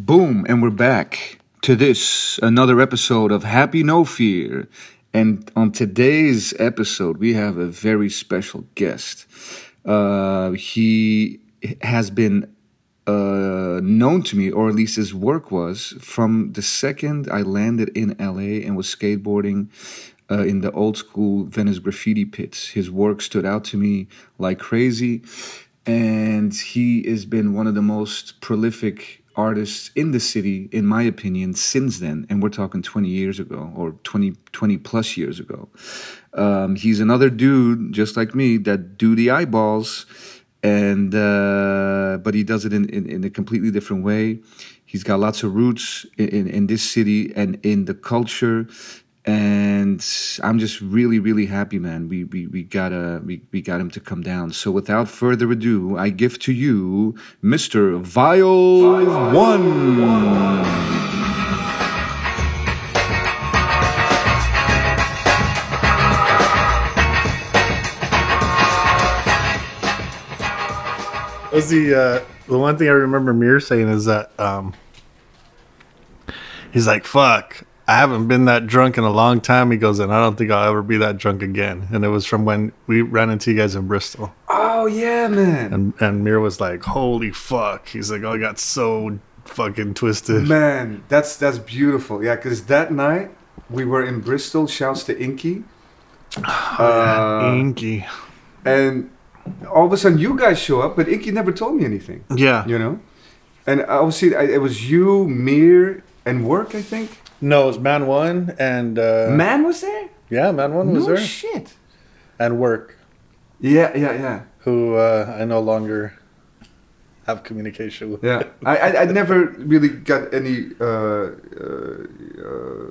Boom, and we're back to this, another episode of Happy No Fear. And on today's episode, we have a very special guest. Uh, he has been uh, known to me, or at least his work was, from the second I landed in LA and was skateboarding uh, in the old school Venice graffiti pits. His work stood out to me like crazy, and he has been one of the most prolific artists in the city, in my opinion, since then. And we're talking 20 years ago or 20, 20 plus years ago. Um, he's another dude, just like me, that do the eyeballs, and uh, but he does it in, in, in, a completely different way. He's got lots of roots in, in, in this city and in the culture and I'm just really, really happy, man. We we we got a we, we got him to come down. So without further ado, I give to you Mr. Vyal One. Was the uh, the one thing I remember Mear saying is that um, he's like, "Fuck, I haven't been that drunk in a long time. He goes, and I don't think I'll ever be that drunk again. And it was from when we ran into you guys in Bristol. Oh yeah, man. And and Mear was like, "Holy fuck!" He's like, "Oh, I got so fucking twisted." Man, that's that's beautiful. Yeah, because that night we were in Bristol. Shouts to Inkie. Oh, uh, Inkie. And all of a sudden, you guys show up, but Inkie never told me anything. Yeah, you know. And obviously, it was you, Mear, and work. I think. No, it was Man One and uh, Man was there. Yeah, Man One was no there. shit. And Work. Yeah, yeah, yeah. Who uh, I no longer have communication with. Yeah, I, I, I never really got any uh, uh, uh,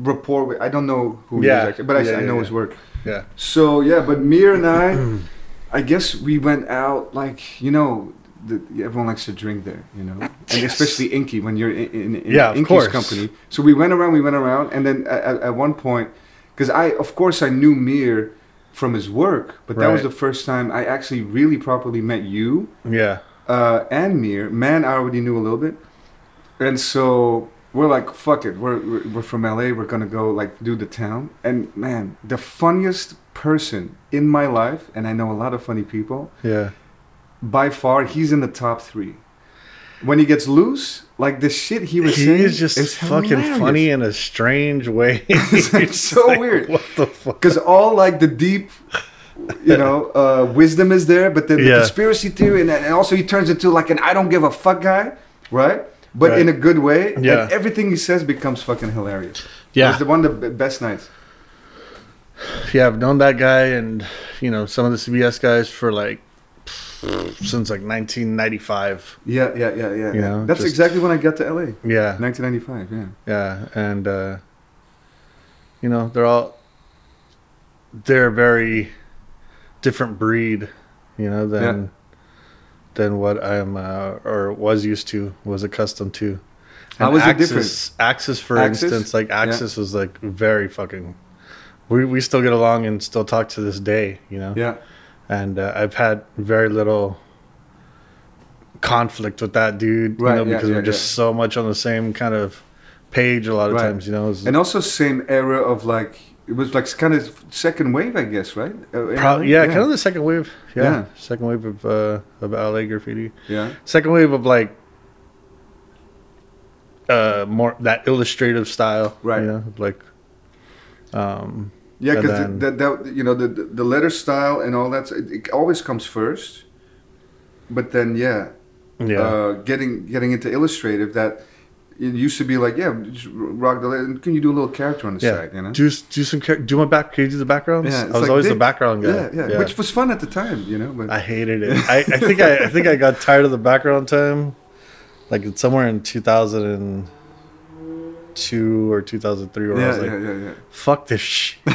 rapport with. I don't know who yeah. he is actually, but I, yeah, I know yeah. his work. Yeah. So yeah, but Mear and I, I guess we went out like you know the, everyone likes to drink there, you know, and yes. especially Inkie when you're in, in, in yeah, Inkie's company. So we went around, we went around, and then at, at one point, because I, of course, I knew Mear from his work, but that right. was the first time I actually really properly met you. Yeah. Uh, and Mear, man, I already knew a little bit, and so we're like, fuck it, we're, we're we're from LA, we're gonna go like do the town, and man, the funniest person in my life, and I know a lot of funny people. Yeah by far he's in the top three. When he gets loose, like the shit he was he saying, is just fucking hilarious. funny in a strange way. it's like so like, weird. What the fuck? Because all like the deep, you know, uh, wisdom is there, but then the Yeah. conspiracy theory, and, and also he turns into like an I don't give a fuck guy, right? But Right. in a good way. Yeah. And everything he says becomes fucking hilarious. Yeah. was the one of the best nights. Yeah, I've known that guy and you know some of the CBS guys for like since like 1995. Yeah, yeah, yeah, yeah. You know, That's just- exactly when I got to LA. Yeah, 1995, yeah. yeah, and uh, you know they're all they're a very different breed, you know, than Yeah. than what I'm uh, or was used to, was accustomed to. How And was it Axis, different? Axis, for Axis? instance, like Axis was like very fucking. We we still get along and still talk to this day, you know. Yeah. And uh, I've had very little conflict with that dude, Right, you know, yeah, because yeah, we're just so much on the same kind of page a lot of Right. times, you know. And also same era of like it was like kind of second wave, I guess, right? Uh, Pro- era? yeah, kind of the second wave. Yeah, Yeah. second wave of uh, of LA graffiti. yeah. Second wave of like uh, more that illustrative style, Right. You know, like um, Yeah, because then- that, that you know the, the letter style and all that it, it always comes first, but then yeah, yeah, uh, getting getting into illustrative that it used to be like yeah, just rock the letter. Can you do a little character on the yeah. side? You know. Do do some do my back. Can you do the backgrounds? Yeah, I was like always the background guy. yeah, yeah, which was fun at the time, you know. But I hated it. I, I think I, I think I got tired of the background time, like somewhere in two thousand and two or two thousand three, where I was like, yeah, yeah, "Fuck this shit."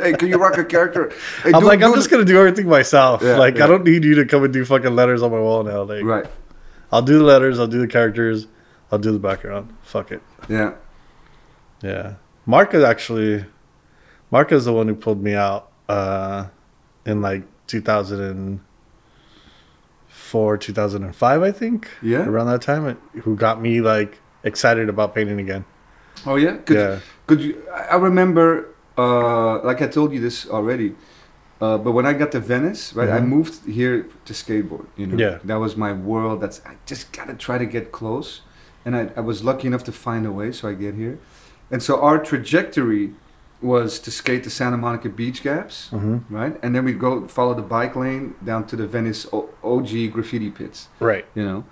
hey, can you rock a character? Hey, I'm do- like, I'm do just gonna do everything myself. Yeah, like, yeah. I don't need you to come and do fucking letters on my wall now. Like, right. I'll do the letters, I'll do the characters, I'll do the background. Fuck it. Yeah. Yeah, Mark is actually, Mark is the one who pulled me out uh, in like 2005 2004, 2005, I think. Yeah. Around that time, who got me like excited about painting again. Oh yeah, could, Yeah. Could you? I I remember, uh, like I told you this already, uh, but when I got to Venice, right, I Mhm. moved here to skateboard. You know, Yeah. that was my world. That's I just gotta try to get close, and I, I was lucky enough to find a way, so I get here, and so our trajectory was to skate the Santa Monica beach gaps, hmm right, and then we'd go follow the bike lane down to the Venice o- OG graffiti pits Right. you know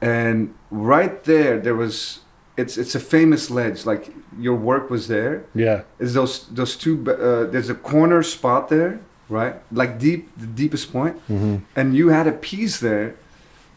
and right there there was it's it's a famous ledge like your work was there. Yeah. is those those two uh, there's a corner spot there right? Like deep the deepest point. Hmm and you had a piece there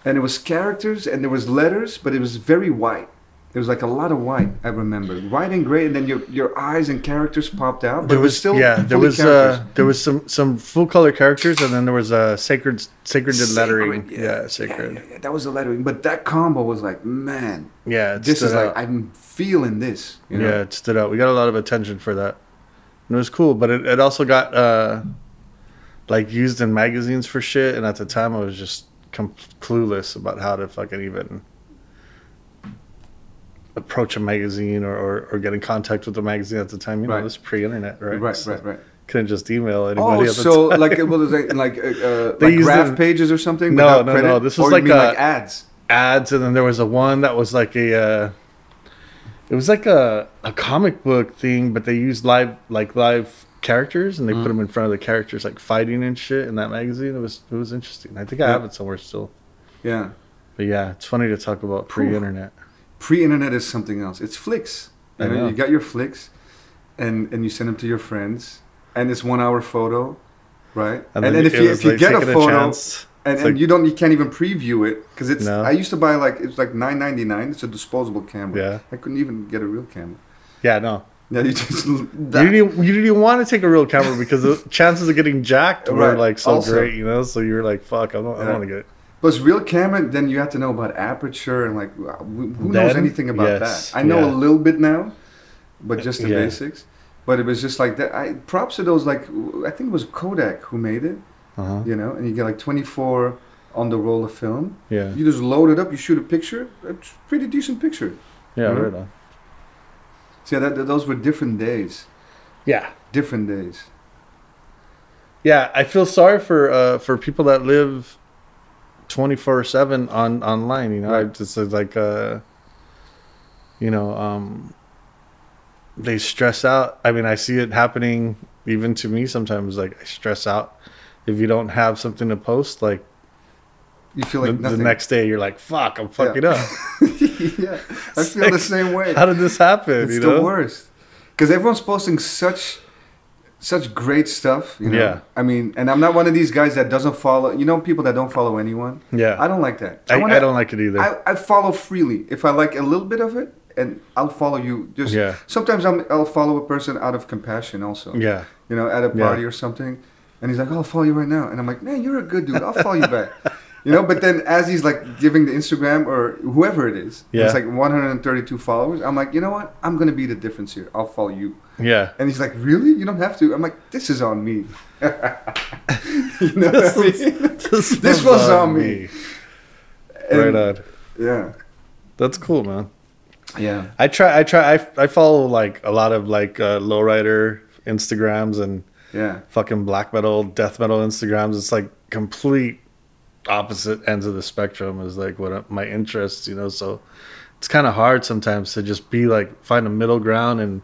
and it was characters and there was letters but it was very white there was like a lot of white i remember white and gray and then your your eyes and characters popped out but There it was still yeah. There was characters. uh, there was some some full color characters, and then there was a sacred sacred, Sacred, lettering. Yeah, sacred. yeah, yeah, that was the lettering but that combo was like man Yeah, it this stood is like i'm feeling this you know? Yeah, it stood out. We got a lot of attention for that. And it was cool, but it, it also got uh like used in magazines for shit. And at the time, I was just com- clueless about how to fucking even approach a magazine or, or, or get in contact with the magazine at the time. You know, Right. it was pre-internet, right? Right, So right, right. Couldn't just email anybody. Oh, at the so like it was like like uh, uh, They like graph it- pages or something? No, no, credit? no, this was like a- like ads. ads, and then there was a one that was like a. Uh, it was like a, a comic book thing, but they used live like live characters, and they Mhm. put them in front of the characters like fighting and shit in that magazine. It was it was interesting. I think I Yeah. have it somewhere still. Yeah, But yeah, it's funny to talk about pre-internet. Pre-internet is something else. It's flicks. You, know, know. you got your flicks, and and you send them to your friends, and it's one hour photo, right? And, then, if you if you like get a photo, chance. and, and like- you don't you can't even preview it because it's. No. I used to buy like it was like nine ninety nine. It's a disposable camera. Yeah. I couldn't even get a real camera. yeah, no, Yeah, you just you didn't, you didn't want to take a real camera because the chances of getting jacked were Right, like so also. great, you know. So you were like, "Fuck, I don't, I Yeah. don't want to get." Plus, real camera, then you have to know about aperture and like who knows Then, anything about yes, that. I know yeah. a little bit now, but just the Yeah. basics. But it was just like that. I props to those like I think it was Kodak who made it. Uh-huh. You know, and you get like 24 on the roll of film. Yeah, You just load it up. You shoot a picture. It's a pretty decent picture. yeah, Mhm. right on. So yeah, that, that- those were different days. Yeah, Different days. Yeah, I feel sorry for uh, for people that live twenty four seven on online. You know, I Right. just it's like uh, you know, um, they stress out. I mean, I see it happening even to me sometimes. Like I stress out if you don't have something to post. Like, You feel like the nothing. next day, you're like, "Fuck, I'm fucking Yeah. up." yeah, I feel the same way. How did this happen? It's you the worst because everyone's posting such such great stuff. You know? Yeah. I mean, and I'm not one of these guys that doesn't follow. You know, people that don't follow anyone. Yeah, I don't like that. I, wanna- I don't like it either. I, I follow freely. If I like a little bit of it, and I'll follow you. Just Yeah. sometimes I'm, I'll follow a person out of compassion. Also, yeah, you know, at a Yeah. party or something, and he's like, "Oh, "I'll follow you right now," and I'm like, "Man, you're a good dude. I'll follow you back." You know, but then as he's like giving the Instagram or whoever it is, Yeah. it's like 132 followers. I'm like, you know what? I'm gonna be the difference here. I'll follow you. yeah. And he's like, really? You don't have to. I'm like, this is on me. you know This what I was- This, This was on me. Right And- on. Yeah. That's cool, man. Yeah. I try. I try. I, I follow like a lot of like uh, lowrider Instagrams and Yeah. fucking black metal, death metal Instagrams. It's like complete opposite ends of the spectrum is like what uh, my interests, you know. So it's kind of hard sometimes to just be like find a middle ground. And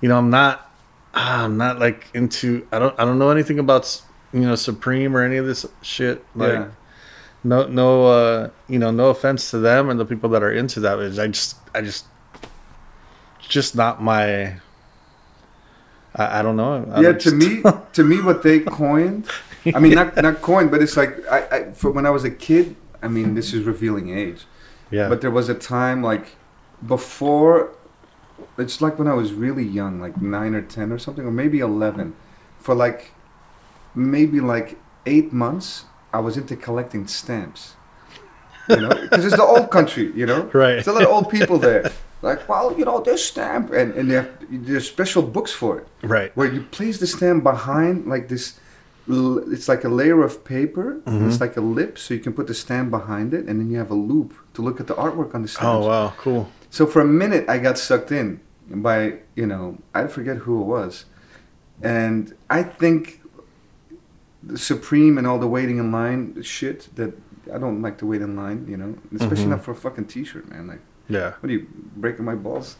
you know, I'm not. ah, I'm not like into. I don't. I don't know anything about you know Supreme or any of this shit. Like yeah. no no uh you know no offense to them and the people that are into that is i just i just just not my i, I don't know I yeah. don't To me, to me, what they coined. I mean, not not coined, but it's like I, I for when I was a kid. I mean, this is revealing age. yeah But there was a time like before. It's like when I was really young, like nine or ten or something, or maybe eleven. For like maybe like eight months, I was into collecting stamps. You know, because it's the old country. You know, Right. There's a lot of old people there. Like, well, you know, this stamp, and and they have, there's special books for it right where you place the stamp behind like this it's like a layer of paper. Mm-hmm. It's like a lip, so you can put the stamp behind it, and then you have a loop to look at the artwork on the stamps. Oh wow, cool. So for a minute, I got sucked in by you know I forget who it was, and I think the Supreme and all the waiting in line shit that I don't like to wait in line, you know, especially Mhm. not for a fucking T-shirt, man. Like, Yeah. what are you breaking my balls?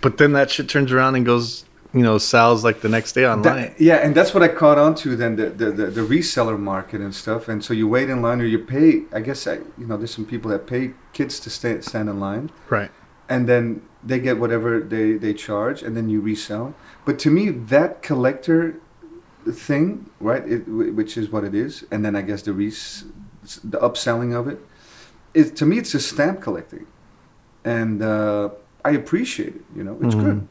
But then that shit turns around and goes, you know, sells like the next day online. That- yeah, and that's what I caught on to then the, the, the, the reseller market and stuff. And so you wait in line or you pay. I guess I, you know there's some people that pay kids to stay, stand in line, right. and then they get whatever they they charge, and then you resell. But to me, that collector thing, right, it, which is what it is, and then I guess the res, the upselling of it, is to me it's just stamp collecting, and uh, I appreciate it. You know, it's Mhm. good.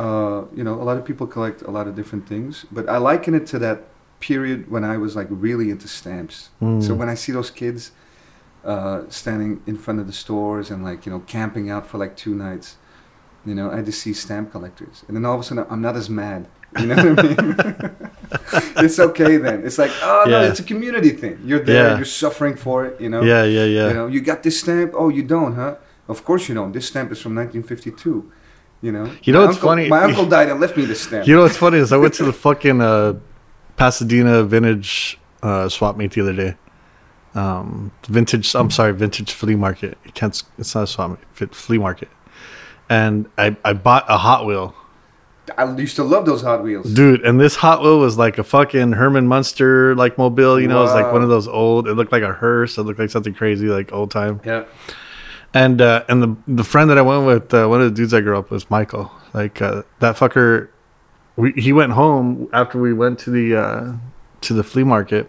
Uh, you know, a lot of people collect a lot of different things, but I liken it to that period when I was like really into stamps. Mm. So when I see those kids uh, standing in front of the stores and like you know camping out for like two nights, you know, I just see stamp collectors, and then all of a sudden I'm not as mad. You know what I mean? it's okay then. It's like oh no, it's a community thing. You're there, Yeah. you're suffering for it. You know. Yeah, yeah, yeah. You know, you got this stamp. Oh, you don't, huh? Of course you don't. This stamp is from 1952. You know. You know My what's uncle- funny? My uncle died and left me this stamp. You know what's funny is I went to the fucking uh, Pasadena vintage uh, swap meet the other day. Um, vintage. I'm sorry, vintage flea market. You can't. It's not a swap meet. Flea market. And I I bought a Hot Wheel, I used to love those Hot Wheels. dude. And this Hot Wheel was like a fucking Herman Munster like mobile. You know, it was like one of those old. It looked like a hearse. It looked like something crazy, like old time. Yeah. And uh, and the the friend that I went with, uh, one of the dudes I grew up with, was Michael. Like uh, that fucker, we, he went home after we went to the uh, to the flea market,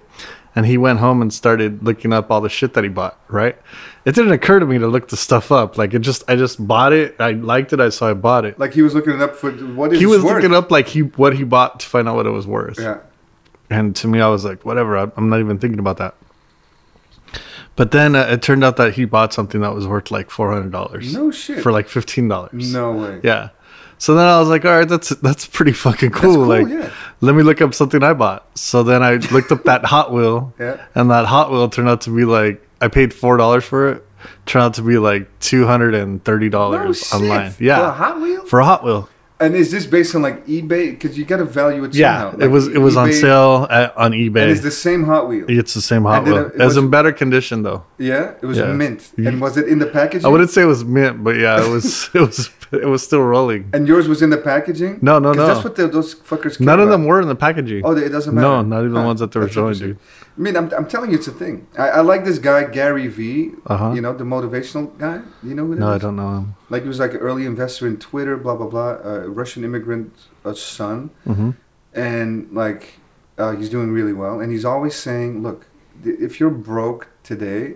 and he went home and started looking up all the shit that he bought. Right? It didn't occur to me to look the stuff up. Like it just, I just bought it. I liked it. I so I bought it. Like he was looking it up for what is he was worth. looking up like he what he bought to find out what it was worth. Yeah. And to me, I was like, whatever. I'm not even thinking about that. But then uh, it turned out that he bought something that was worth like four hundred dollars. No shit. For like fifteen dollars. No way. Yeah. So then I was like, all right, that's that's pretty fucking cool. cool, like, yeah. let me look up something I bought. So then I looked up that Hot Wheel, Yeah. and that Hot Wheel turned out to be like I paid four dollars for it. Turned out to be like two hundred and thirty No dollars shit. online. For a Yeah, Hot Wheel? for a Hot Wheel. And is this based on like eBay? Because you got to value it somehow. Yeah, somehow. it was it was on sale at, on eBay. And it's the same Hot Wheel. It's the same Hot Wheel. it It was was- in better condition though. Yeah, it was Yeah. mint. And was it in the package? I wouldn't say it was mint, but yeah, it was. it was. It was still rolling. And yours was in the packaging? No, no, no. That's what the, those fuckers. None of about. them were in the packaging. Oh, it doesn't matter. No, not even the Huh, ones that they were showing, dude. I mean, I'm, I'm telling you, it's a thing. I, I like this guy Gary V. Uh-huh. You know, the motivational guy. You know who No, I don't know him. Like he was like an early investor in Twitter, blah blah blah. Uh, Russian immigrant uh, son, hmm and like uh, he's doing really well. And he's always saying, "Look, if you're broke today,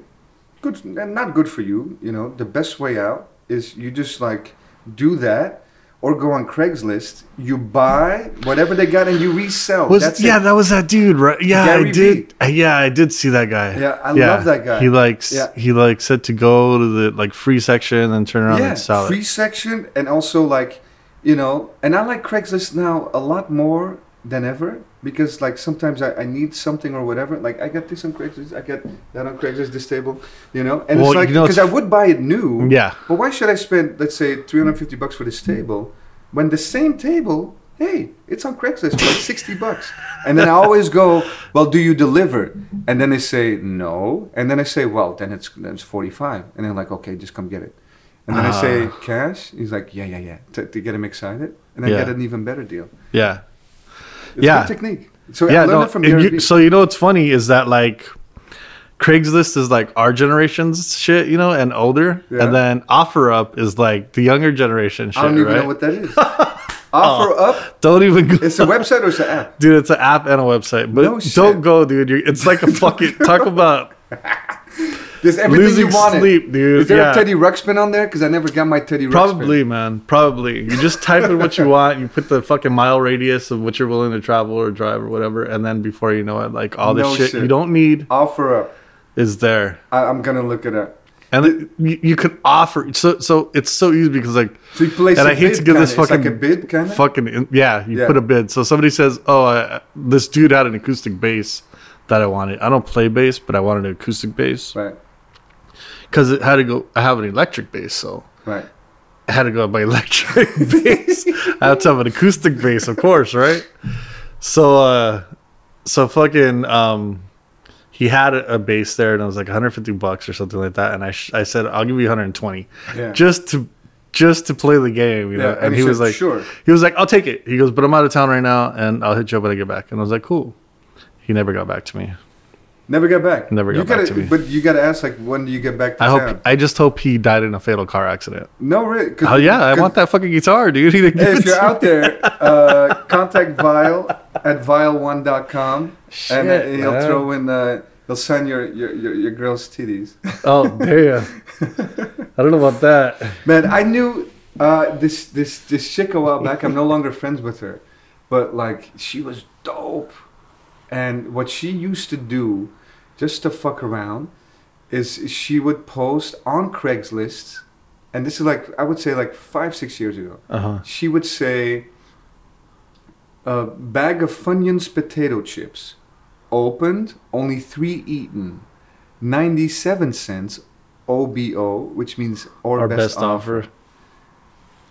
good and not good for you. You know, the best way out is you just like do that." Or go on Craigslist. You buy whatever they got and you resell. Was That's yeah, it. that was that dude, right? Yeah, Gary I did. Yeah, I did see that guy. Yeah, I love that guy. He likes. Yeah. He like said to go to the like free section and turn around yeah, and sell free it. section and also like, you know, and I like Craigslist now a lot more than ever because like sometimes I, I need something or whatever. Like I got this on Craigslist, I get that on Craigslist, this table, you know, and Well, it's like you know, because I would buy it new. Yeah. But why should I spend let's say 350 bucks for this mm. table when the same table? Hey, it's on Craigslist for like 60 bucks. And then I always go, well, do you deliver? And then they say, no. And then I say, well, then it's, then it's 45. And they're like, okay, just come get it. And then I ah. say, cash? He's like, yeah, yeah, yeah, to, to get him excited. And I Yeah. get an even better deal. Yeah. It's Yeah. good technique. So I yeah. learned No, it from you- so you know what's funny is that like Craigslist is like our generation's shit, you know, and older, Yeah. and then OfferUp is like the younger generation shit, I don't even right? know what that is. Offer up. don't even go. It's a website or it's an app? Dude, it's an app and a website, but No don't go, dude. You're, it's like a fucking talk about There's everything losing you wanted. sleep, dude. Is there yeah. a Teddy Ruxpin on there? Because I never got my Teddy Ruxpin. Probably, man. Probably. You just type in what you want. You put the fucking mile radius of what you're willing to travel or drive or whatever, and then before you know it, like all this No shit, shit. you don't need Offer up. is there. I, I'm gonna look it up. and it, you, you could offer so so it's so easy because like So you place and a I hate bid to give this kinda. It's fucking like a bid kind of. fucking in- yeah you Yeah. put a bid so somebody says oh uh, this dude had an acoustic bass that I wanted I don't play bass but I wanted an acoustic bass Right, because it had to go I have an electric bass so right. I had to go with my electric bass. I have to have an acoustic bass, of course, right? So, uh, so fucking, um, he had a, a bass there, and it was like 150 bucks or something like that. And I, sh- I said, I'll give you 120, Yeah. just to, just to play the game, you know. Yeah, And, he, said, was like, sure. he was like, I'll take it. He goes, but I'm out of town right now, and I'll hit you up when I get back. And I was like, cool. He never got back to me. Never got back. Never you got back gotta, to me. But you gotta ask, like, when do you get back to I town? hope. I just hope he died in a fatal car accident. no, really. Oh yeah, I want that fucking guitar, dude. He didn't give Hey, if you're out there, uh, contact Vyal at vyal1.com and uh, he'll throw in, uh, he'll sign your, your, your, your girl's titties. Oh damn! I don't know about that. Man, I knew uh, this, this, this chick a while back. I'm no longer friends with her, but like, she was dope. And what she used to do, just to fuck around, is she would post on Craigslist, and this is like, I would say like five, six years ago. Uh huh. she would say a bag of Funyuns potato chips opened only three eaten 97 cents obo which means or Our best, best offer. offer.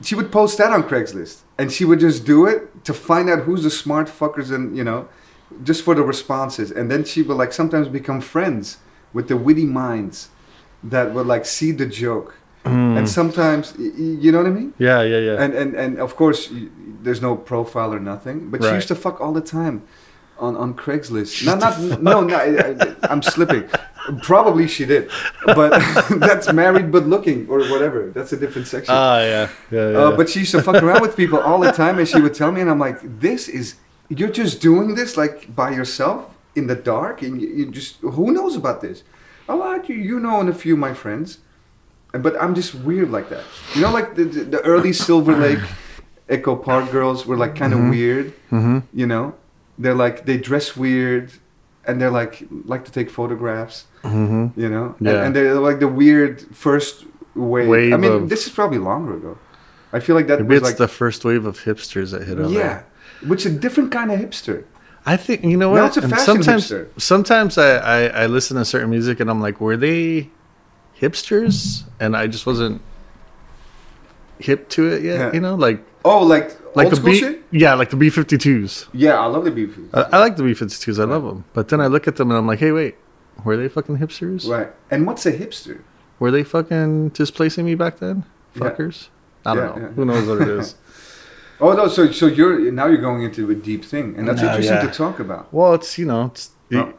she would post that on craigslist and she would just do it to find out who's the smart fuckers and you know just for the responses. And then she would like sometimes become friends with the witty minds that would like see the joke. Hmm. and sometimes you know what i mean? Yeah, yeah, yeah. and and and of course there's no profile or nothing but she used to fuck all the time on on craigslist. Not not no no I, i'm slipping. Probably she did but that's married but looking or whatever. That's a different section. Ah, yeah, yeah, yeah. uh, but she used to fuck around with people all the time and she would tell me and i'm like this is you're just doing this like by yourself in the dark and you, you just who knows about this a lot you you know and a few of my friends And- but i'm just weird like that you know like the, the, the early silver lake echo park girls were like kind of weird mm-hmm. you know they're like they dress weird and they're like like to take photographs Mm-hmm. you know and, Yeah. and they're like the weird first wave, Wave i mean of- this is probably longer ago i feel like that Maybe was it's like the first wave of hipsters that hit over. yeah which is a different kind of hipster I think you know Now what. it's a And fashion sometimes, hipster. sometimes I, I I listen to certain music and I'm like, were they hipsters? And I just wasn't hip to it yet. Yeah. You know, like oh like like the B, shit yeah, like the B52s. yeah i love the beef I, I like the B52s. I love them. But then I look at them and I'm like, hey, wait, were they fucking hipsters? right and what's a hipster Were they fucking displacing me back then? Yeah. Fuckers. I don't Yeah, know. yeah. Who knows what it is? oh no so so you're now you're going into a deep thing and that's No, interesting yeah. to talk about well, it's you know, it's the,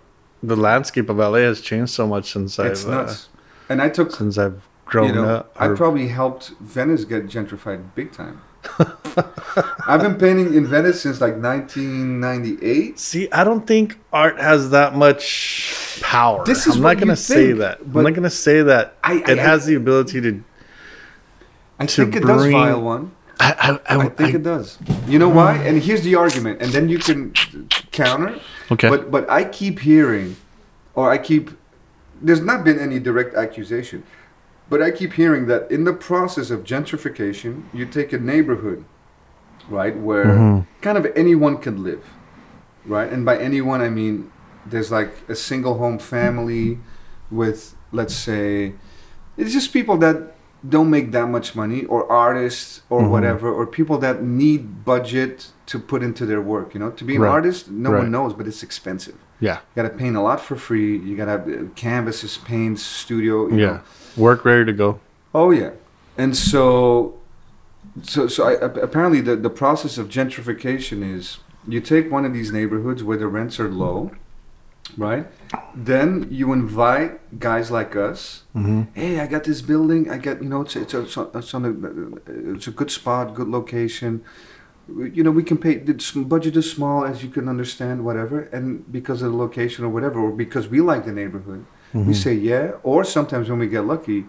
the landscape of LA has changed so much since it's I've uh, nuts and i took since I've grown you know, up. I probably helped Venice get gentrified big time. I've been painting in Venice since like 1998. See, I don't think art has that much power. This is I'm not gonna say think, that. I'm not gonna say that I- it I- has the ability to. I To think it does bring- Vyal One. I, I, I, I think it does. You know why? And here's the argument, and then you can counter. Okay. But but I keep hearing, or I keep. There's not been any direct accusation, but I keep hearing that in the process of gentrification, you take a neighborhood, right, where Mhm. kind of anyone can live, right, and by anyone I mean there's like a single home family with let's say it's just people that don't make that much money or artists or Mhm. whatever or people that need budget to put into their work you know to be an Right. artist no Right. one knows but it's expensive yeah, you gotta paint a lot for free you gotta have uh, canvases paints studio you yeah. know. Work ready to go. oh yeah and so so so I, apparently the, the process of gentrification is you take one of these neighborhoods where the rents are low right then you invite guys like us Mm-hmm. hey, I got this building. I got you know it's it's a, it's, on a it's a good spot, good location. You know we can pay the budget is small as you can understand, whatever. And because of the location or whatever, or because we like the neighborhood, Mm-hmm. we say yeah. Or sometimes when we get lucky,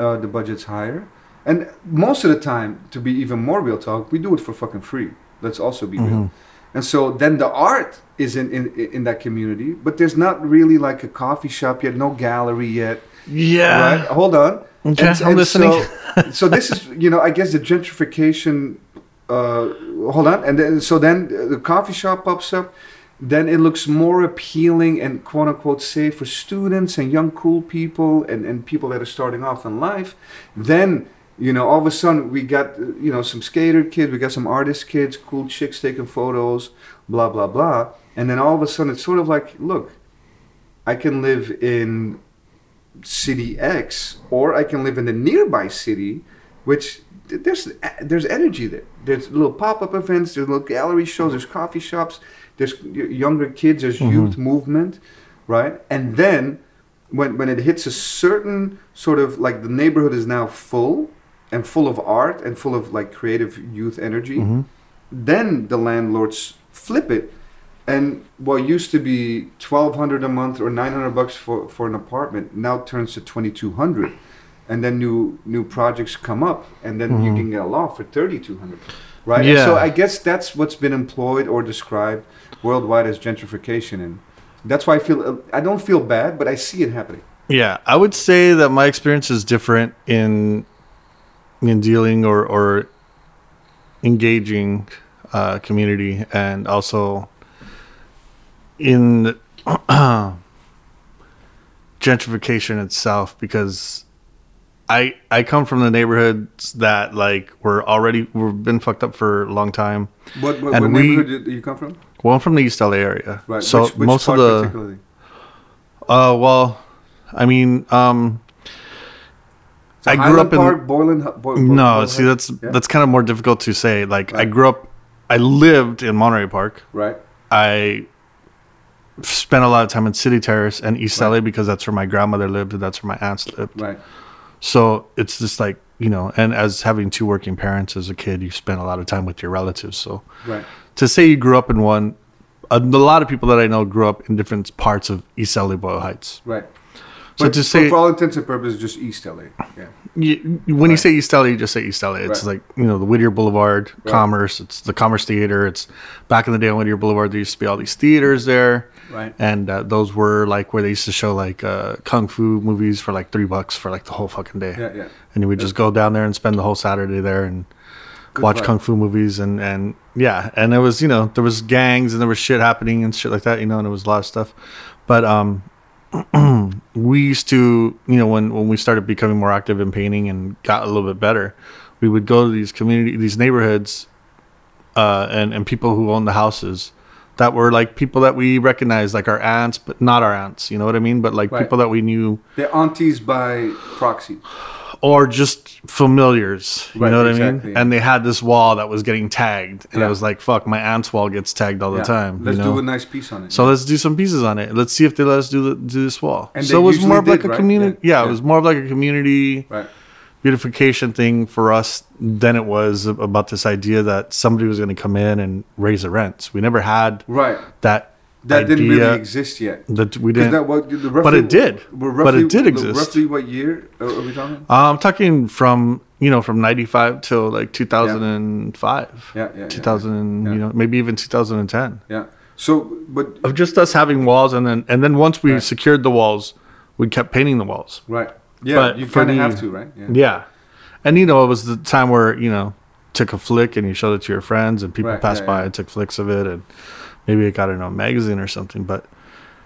uh, the budget's higher. And most of the time, to be even more real talk, we do it for fucking free. Let's also be real. And so then the art is in, in in that community, but there's not really like a coffee shop yet, no gallery yet. Yeah. Right? Hold on. Okay, I'm listening. So, so this is, you know, I guess the gentrification. Uh, hold on, and then so then the coffee shop pops up. Then it looks more appealing and quote unquote safe for students and young cool people and, and people that are starting off in life. Then you know, all of a sudden we got you know some skater kids, we got some artist kids, cool chicks taking photos, blah blah blah, and then all of a sudden it's sort of like, look, I can live in city X, or I can live in the nearby city, which there's there's energy there. There's little pop up events, there's little gallery shows, there's coffee shops, there's younger kids, there's Mhm. youth movement, right? And then when when it hits a certain sort of like the neighborhood is now full and full of art and full of like creative youth energy, Mhm. then the landlords flip it. And what used to be 1200 a month or 900 bucks for, for an apartment now turns to 2200 and then new new projects come up and then you Mhm. can get a loft for 3200 right? And so i guess that's what's been employed or described worldwide as gentrification. And that's why i feel i don't feel bad but i see it happening. Yeah, I would say that my experience is different in in dealing or or engaging uh, community, and also in gentrification itself, because I I come from the neighborhoods that like were already we've been fucked up for a long time. what, what, And what we- neighborhood do you come from Well, I'm from the East LA area, right so which, which most of the particularly uh well, I mean um. So I grew Highland up in- Park, Boylan, Hu- Boy, Boy- No, Boylan see that's Yeah. that's kind of more difficult to say. Like I grew up, I lived in Monterey Park. right I spent a lot of time in City Terrace and East Right. LA because that's where my grandmother lived and that's where my aunts lived. right So it's just like you know, and as having two working parents as a kid, you spent a lot of time with your relatives. So right to say you grew up in one, a, a lot of people that I know grew up in different parts of East LA Boyle Heights. right So but to for- say- for all intents and purposes just east la yeah You, when you say East LA, you just say East LA. It's Right. like you know the Whittier Boulevard Right. Commerce. It's the Commerce Theater. It's back in the day on Whittier Boulevard. There used to be all these theaters there, right and uh, those were like where they used to show like uh, kung fu movies for like three bucks for like the whole fucking day. yeah yeah And you would just go down there and spend the whole Saturday there and Good watch vibe. kung fu movies and and yeah. And there was you know there was gangs and there was shit happening and shit like that. You know, and there was a lot of stuff, but um. we used to, you know, when, when we started becoming more active in painting and got a little bit better, we would go to these community, these neighborhoods, uh, and and people who own the houses that were like people that we recognized, like our aunts, but not our aunts. You know what I mean? But like Right. people that we knew, They're aunties by proxy. Or just familiars. You Right, know what I mean? And they had this wall that was getting tagged, and I was like, "Fuck, my aunt's wall gets tagged all the time." Let's you know? do a nice piece on it. So let's do some pieces on it. Let's see if they let us do the, do this wall. And so it was more of like a right? community. Yeah. Yeah, Yeah. it was more of like a community right. beautification thing for us than it was about this idea that somebody was going to come in and raise the rents. We never had Right. that. That didn't really exist yet. That we didn't. that what, the roughly, But it did. we're But it did exist. Roughly what year are we talking? Uh, I'm talking from you know from '95 till like 2005, Yeah, yeah, yeah. 2000, and, Yeah. you know maybe even 2010. Yeah. So, but Of just us having walls, and then and then once we Right. secured the walls, we kept painting the walls. right. Yeah, But you kind of have to, right? Yeah. Yeah. And you know, it was the time where, you know, took a flick and you showed it to your friends and people Right, passed by and took flicks of it and maybe it got in a magazine or something. But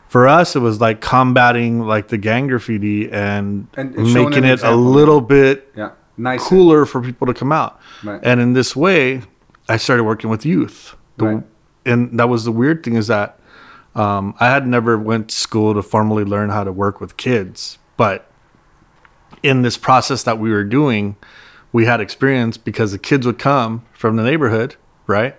for us it was like combating like the gang graffiti and, And- making an it a little bit Yeah. Nice. cooler for people to come out. Right. And in this way, I started working with youth. The- Right. And that was the weird thing is that um, I had never went to school to formally learn how to work with kids, but in this process that we were doing, we had experience because the kids would come from the neighborhood, right,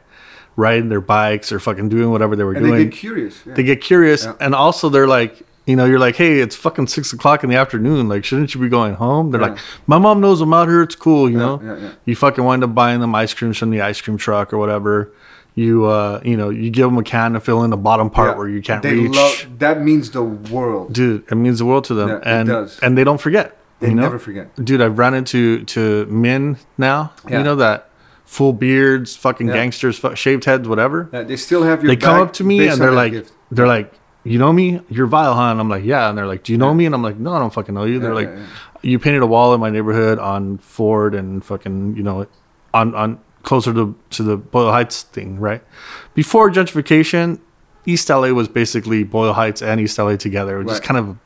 riding their bikes or fucking doing whatever they were and doing they get curious. Yeah. they get curious Yeah. and also they're like you know you're like hey it's fucking six o'clock in the afternoon like shouldn't you be going home they're Yeah. like my mom knows i'm out here it's cool you know yeah, yeah. you fucking wind up buying them ice creams from the ice cream truck or whatever you uh you know you give them a can to fill in the bottom part where you can't they reach Love, that means the world. dude it means the world to them and does. and they don't forget They you know? never forget. dude i've run into to men now you know that full beards fucking Yeah. gangsters fu- shaved heads whatever Yeah, they still have your. they come up to me and they're like gift. they're like you know me? You're Vyal, huh? And I'm like, yeah. And they're like, do you know me? And I'm like, no, I don't fucking know you. They're Yeah, like, yeah, you painted a wall in my neighborhood on Ford and fucking, you know, on on closer to to the Boyle Heights thing, right? Before gentrification, East LA was basically Boyle Heights and East LA together. which was just Right. kind of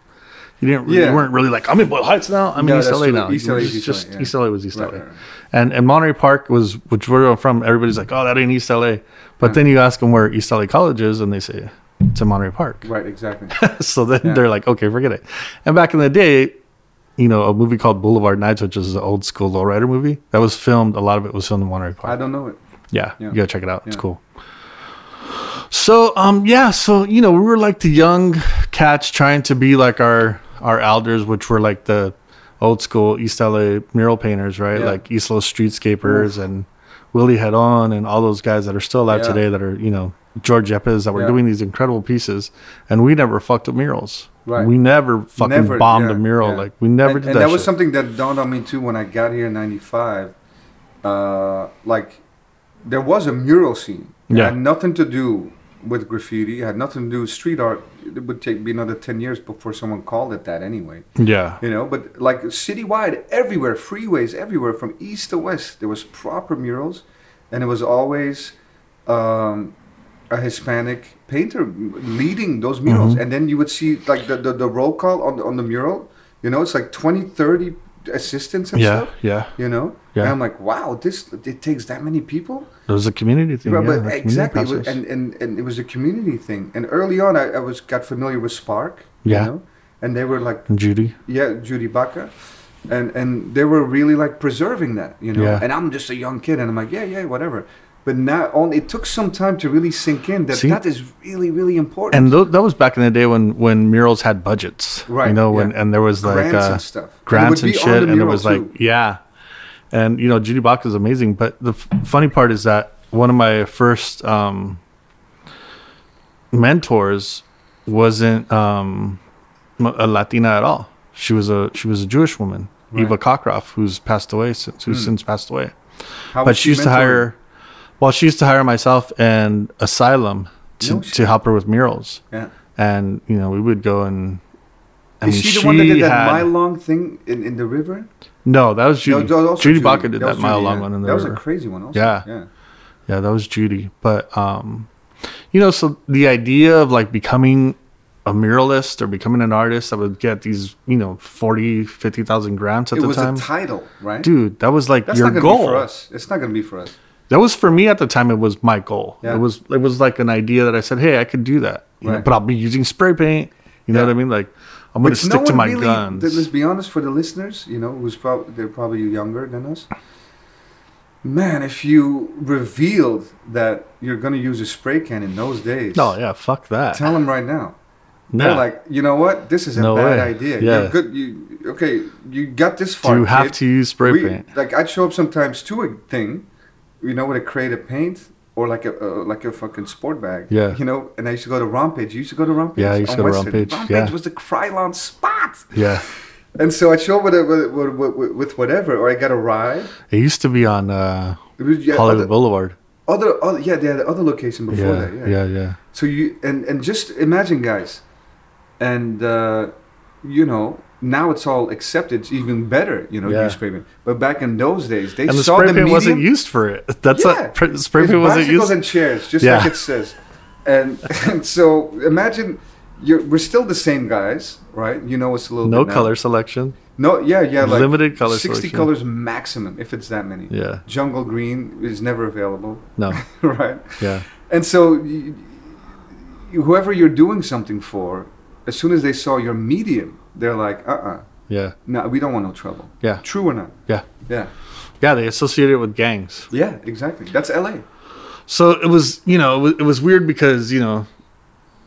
you didn't Yeah. you weren't really like I'm in Boyle Heights now. I'm No, in East LA true. now. East LA East just LA, yeah. East LA was East Right, LA. right, right. And and Monterey Park was which where I'm from. Everybody's like, oh, that ain't East LA. But then you ask them where East LA College is, and they say it's in Monterey Park. Right, exactly. so then Yeah. they're like, okay, forget it. And back in the day, you know, a movie called Boulevard Nights, which is an old school lowrider movie, that was filmed. A lot of it was filmed in Monterey Park. I don't know it. Yeah, Yeah. you gotta check it out. It's cool. So, um, yeah, so you know, we were like the young cats trying to be like our our elders, which were like the old school East LA mural painters, right? Yeah. Like East Los streetscapers and Willie Herrón and all those guys that are still alive Yeah. today that are, you know, George Yepes that were Yeah. doing these incredible pieces. And we never fucked up murals. Right. We never fucking Never, bombed a mural. Like we never and, did and that. that was something that dawned on me too when I got here in '95. Uh, like, there was a mural scene. It Yeah. had nothing to do with graffiti. It had nothing to do with street art. It would take be another ten years before someone called it that anyway. Yeah. You know, but like citywide, everywhere, freeways, everywhere, from east to west, there was proper murals, and it was always um, a Hispanic painter leading those murals. Mm-hmm. And then you would see like the, the, the roll call on the, on the mural. You know, it's like 20, 30 assistants and Yeah. stuff. Yeah. You know, Yeah. and I'm like, wow, this it takes that many people. It was a community thing. Right, yeah, but exactly, was- and, and and it was a community thing. And early on, I, I was got familiar with SPARC. Yeah. You know? And they were like And Judy. yeah, Judy Baca. And and they were really like preserving that, you know. Yeah. And I'm just a young kid and I'm like, yeah, yeah, whatever. But now on it took some time to really sink in that See? that is really, really important. And th- that was back in the day when when murals had budgets, right You know, when yeah. and there was like grants uh, and stuff. grants and, and, it would be on shit, the and it was like yeah, and you know Judy Baca is amazing. But the f- funny part is that one of my first um, mentors wasn't um, a Latina at all. She was a she was a Jewish woman, Right. Eva Cockcroft, who's passed away since who's Hmm. since passed away. How but was she used to hire, well, she used to hire myself and Asylum to, No to help her with murals Yeah. and you know we would go and I Is mean, she the one that did that had- mile long thing in, in the river? no that was Judy that was also Judy Baca did that, was mile Judy, long yeah. one in the That was a crazy one also. Yeah. Yeah. yeah that was Judy but um you know so the idea of like becoming a muralist or becoming an artist that would get these you know 40 50,000 grants at It the was time a title, right? dude that was like That's your not gonna goal be for us. It's not gonna be for us. that was for me at the time it was my goal Yeah. it was it was like an idea that I said hey I could do that you know, but I'll be using spray paint you know Yeah. what I mean like I'm going to stick to one my really- guns Let's be honest, for the listeners, you know, who's probably they're probably younger than us. Man, if you revealed that you're gonna use a spray can in those days, oh yeah fuck that tell them right now. No. They're like, you know what? This is a No bad way. idea. Yeah. You're good. You okay? You got this far. You have kid. to use spray We- paint? Like I'd show up sometimes to a thing, you know, with a crate of paint or like a uh, like a fucking sport bag. Yeah. You know, and I used to go to Rompage. You used to go to Rompage. Yeah, I used to go to Western. Rompage, Rompage yeah. was the Krylon spot. Yeah. And so I'd show up with, a, with, with, with, with whatever, or I got a ride. It used to be on uh, was yeah, Hollywood other, Boulevard. other, other, yeah, they had other location before Yeah, that. Yeah. yeah, yeah. So you and and just imagine, guys, and uh, you know now it's all accepted. It's even better, you know, Yeah. use spray paint. But back in those days, they And the saw spray the paint medium. wasn't used for it. That's Yeah. pr- spray paint wasn't used. and chairs, just Yeah. like it says. And, and so imagine you're, we're still the same guys, right? You know, it's a little No color selection. No, yeah, yeah, like Limited color sixty selection. colors maximum, if it's that many. Yeah. Jungle green is never available, No. right? Yeah. And so, whoever you're doing something for, as soon as they saw your medium, they're like, uh uh Yeah. no, we don't want no trouble. Yeah. True or not? Yeah. Yeah. Yeah. They associate it with gangs. Yeah, exactly. That's LA. So it was, you know, it was, it was weird because, you know,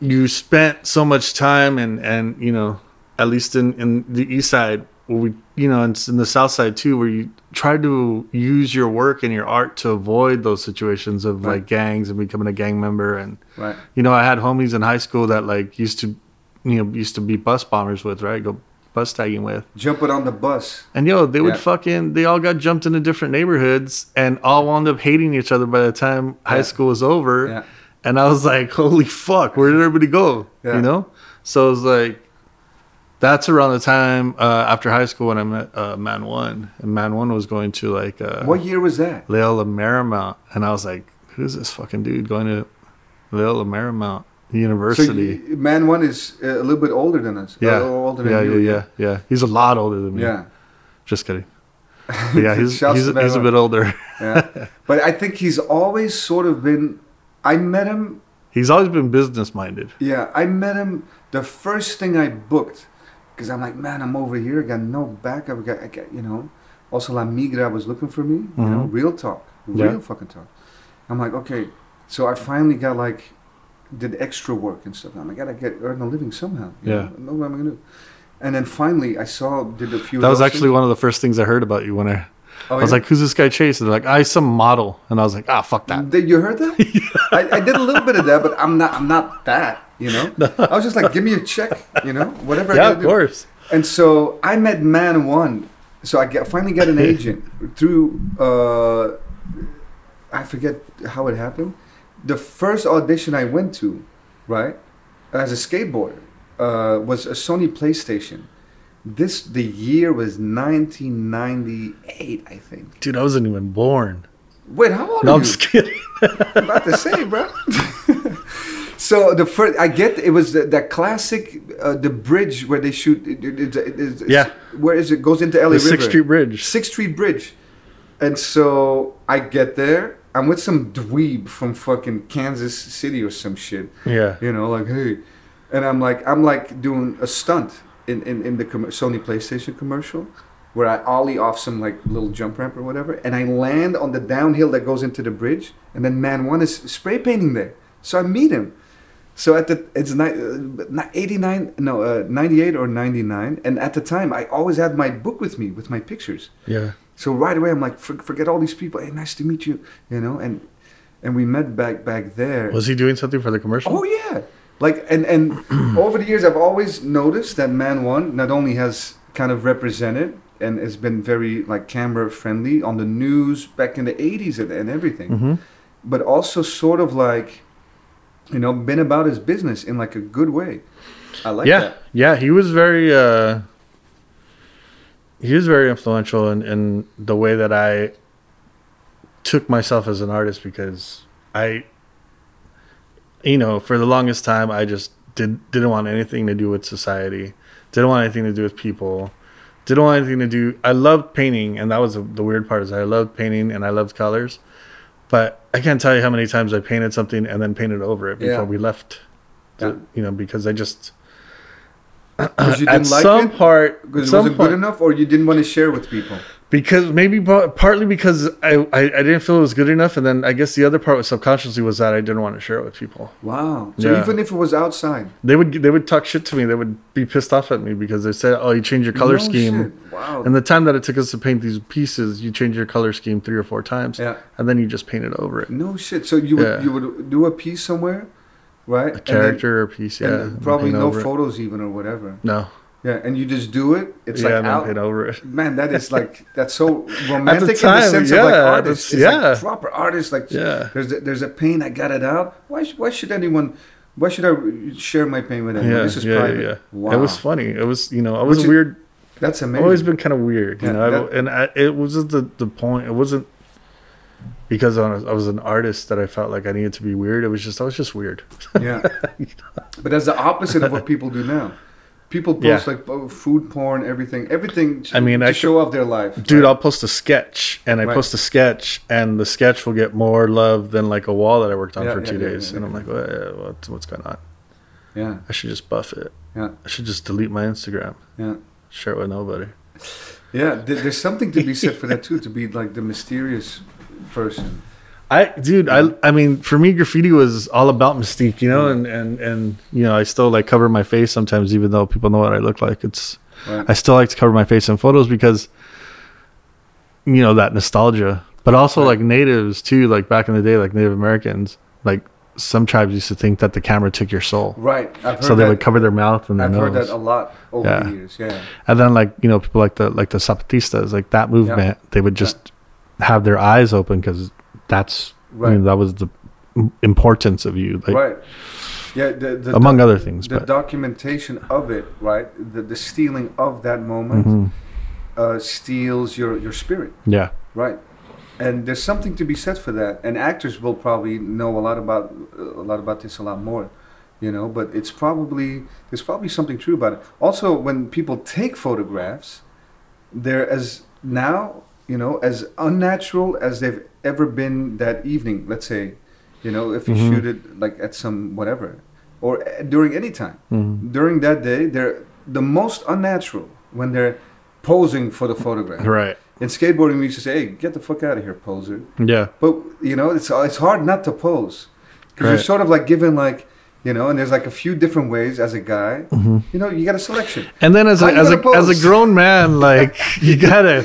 you spent so much time and, and, you know, at least in, in the east side, where we, you know, and in the south side too, where you try to use your work and your art to avoid those situations of Right. like gangs and becoming a gang member. And, Right. you know, I had homies in high school that like used to, you know, used to be bus bombers with, right? Go bus tagging with. Jumping on the bus. And yo, they would Yeah. fucking, they all got jumped into different neighborhoods and all wound up hating each other by the time high school was over. Yeah. and I was like, "Holy fuck, where did everybody go?" Yeah. You know. So it was like, that's around the time uh, after high school when I met uh, Man One, and Man One was going to like uh, What year was that? Loyola Marymount, and I was like, "Who's this fucking dude going to Loyola Marymount So University?" you, man one is uh, a little bit older than us. yeah, A older than yeah, you. yeah, yeah, yeah. He's a lot older than me. Yeah. Just kidding. But yeah, he's he's, to he's a bit older. yeah. But I think he's always sort of been. I met him. He's always been business minded. Yeah, I met him. The first thing I booked, because I'm like, man, I'm over here. I got no backup. I got, I got you know. Also, La Migra was looking for me. You know, Mhm. real talk, real Yeah. fucking talk. I'm like, okay. So I finally got like, did extra work and stuff. I'm like, I gotta get earn a living somehow. Yeah. know? What I'm gonna do. And then finally, I saw did a few. That was actually things. one of the first things I heard about you when I, Oh, I was yeah? like, "Who's this guy chasing?" They're like, "I some model," and I was like, "Ah, fuck that." Did you heard that? I, I did a little bit of that, but I'm not. I'm not that. You know. I was just like, give me a check. You know, whatever. I yeah, gotta of do. course. And so I met Man One. So I get, finally got an agent through. Uh, I forget how it happened. The first audition I went to, right, as a skateboarder, uh, was a Sony PlayStation. This the year was 1998, I think. Dude, I wasn't even born. Wait, how old No, are I'm you? just kidding. I'm about to say, bro. so the first, I get it was the, that classic, uh, the bridge where they shoot. It, it, it, Yeah. Where is it? Goes into LA the River. Sixth Street Bridge. Sixth Street Bridge. And so I get there. I'm with some dweeb from fucking Kansas City or some shit. Yeah. You know, like hey, and I'm like I'm like doing a stunt in in, in the com- Sony PlayStation commercial. Where I ollie off some like little jump ramp or whatever, and I land on the downhill that goes into the bridge, and then Man One is spray painting there, so I meet him. So at the it's ni- uh, 89 no uh, 98 or 99 and at the time I always had my book with me with my pictures. Yeah. So right away I'm like For, forget all these people. Hey, nice to meet you, you know, and and we met back back there. Was he doing something for the commercial? Oh yeah. Like and and over the years I've always noticed that Man One not only has kind of represented and has been very like camera friendly on the news back in the 80s and, and everything hmm but also sort of like you know been about his business in like a good way i like yeah. that Yeah. He was very. uh He was very influential in, in the way that I took myself as an artist because I, you know, for the longest time I just did didn't want anything to do with society, didn't want anything to do with people, didn't want anything to do. I loved painting, and that was the, the weird part is I loved painting and I loved colors, but I can't tell you how many times I painted something and then painted over it before Yeah. we left. the- Yeah. you know, because I just because you at didn't like some it part, because it wasn't point- good enough or you didn't want to share with people because maybe partly because I, I I didn't feel it was good enough, and then I guess the other part was subconsciously was that I didn't want to share it with people. wow so Yeah. even if it was outside They would they would talk shit to me. They would be pissed off at me because they said, "Oh, you changed your color No scheme." shit. wow And the time that it took us to paint these pieces, you changed your color scheme three or four times, yeah and then you just painted over it. no shit so you would Yeah. you would do a piece somewhere right A character or a piece, yeah. probably no over it. photos even or whatever No, yeah and you just do it it's yeah, like then out over it. Man, that is like that's so romantic in the time, sense of like yeah, artists. It's yeah. like proper artists. Like Yeah. there's a, there's a pain. I got it out. Why why should anyone? Why should I share my pain with anyone? Yeah, this is yeah, private. yeah, yeah. Wow, It was funny. It was, you know, I was Which is- weird. that's I've amazing. always been kind of weird, you Yeah, know. that- and I, it wasn't the the point. It wasn't because I was, an artist that I felt like I needed to be weird. It was just I was just weird. yeah, but that's the opposite of what people do now. People post Yeah. like oh, food porn, everything, everything. I mean, to I show off their life, Dude, right? I'll post a sketch and I Right. post a sketch and the sketch will get more love than like a wall that I worked on Yeah, for yeah, two days. and I'm like, what, what's, what's going on? yeah, I should just buff it. yeah, I should just delete my Instagram. yeah. Share it with nobody. Yeah, there's something to be said for that too. To be like the mysterious person. I, dude, I, I mean, for me, graffiti was all about mystique, you know, mm. and, and, and, you know, I still like cover my face sometimes, even though people know what I look like. It's, Right? I still like to cover my face in photos because, you know, that nostalgia. But also Right. like natives too, like back in the day, like Native Americans, like some tribes used to think that the camera took your soul, Right. I've heard so they that. would cover their mouth and their I've nose. heard that a lot over Yeah. the years. Yeah. and then like you know people like the like the zapatistas, like that movement, they would just have their eyes open because that's Right. you know, that was the importance of you, like right. Yeah, the, the among other things. the But documentation of it, right? The the stealing of that moment mm-hmm. uh, steals your your spirit, yeah, right? And there's something to be said for that. And actors will probably know a lot about a lot about this a lot more, you know. But it's probably there's probably something true about it. Also, when people take photographs, they're as now you know as unnatural as they've ever been that evening. Let's say, you know, if you Mhm. shoot it like at some whatever, or uh, during any time Mhm. during that day, they're the most unnatural when they're posing for the photograph. right, In skateboarding, we used to say, "Hey, get the fuck out of here, poser." yeah, But you know, it's it's hard not to pose because you're sort of like given like you know, and there's like a few different ways as a guy. Mhm. You know, you got a selection. And then as a How as a as a grown man, like you gotta.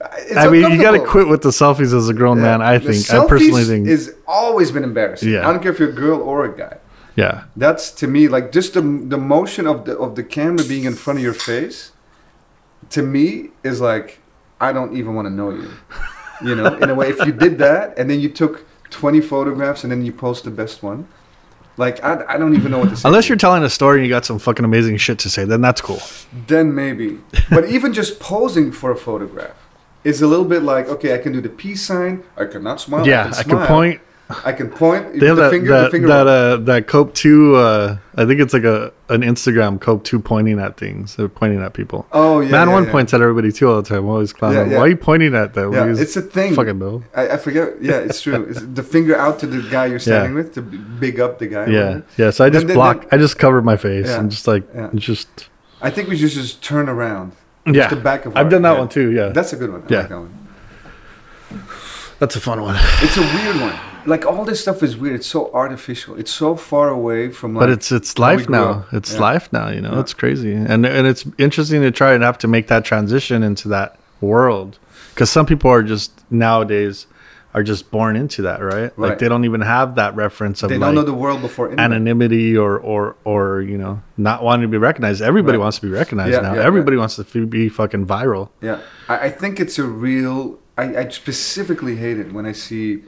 It's I mean, you gotta quit with the selfies as a grown man. I The think. I personally think. is always been embarrassing. Yeah. I don't care if you're a girl or a guy. yeah. That's to me like just the the motion of the of the camera being in front of your face. To me, is like I don't even want to know you. You know, in a way, if you did that and then you took twenty photographs and then you post the best one, like I, I don't even know what to say. Unless you're telling a story and you got some fucking amazing shit to say, then that's cool. then maybe. But even just posing for a photograph is a little bit like okay, I can do the peace sign. I cannot smile. yeah, I I can, can point. I can point. They have the that finger, that the finger that uh, that Cope two. Uh, I think it's like a an Instagram Cope two pointing at things. They're pointing at people. oh yeah, Man yeah, one yeah. points at everybody too all the time. I'm always clowning. Why are you pointing at them? Yeah, it's a thing. fucking no. I, I forget. Yeah, it's true. It's the finger out to the guy you're standing with to big up the guy. Yeah, whatever. yeah. So I just then- block. then- I just cover my face. I'm just like just. I think we should just turn around. Yeah, back I've done that yeah. one too. Yeah, That's a good one. I Yeah. like that one. that's a fun one. It's a weird one. Like all this stuff is weird. It's so artificial. It's so far away from like. but it's it's life now. up. It's Yeah. life now. You know, Yeah. it's crazy, and and it's interesting to try and have to make that transition into that world because some people are just nowadays are just born into that, right? Like they don't even have that reference of They don't know the world before internet. anonymity or or or you know not wanting to be recognized. Everybody Right. wants to be recognized Yeah, now. yeah, Everybody wants to be fucking viral. Yeah, I, I think it's a real. I, I specifically hate it when I see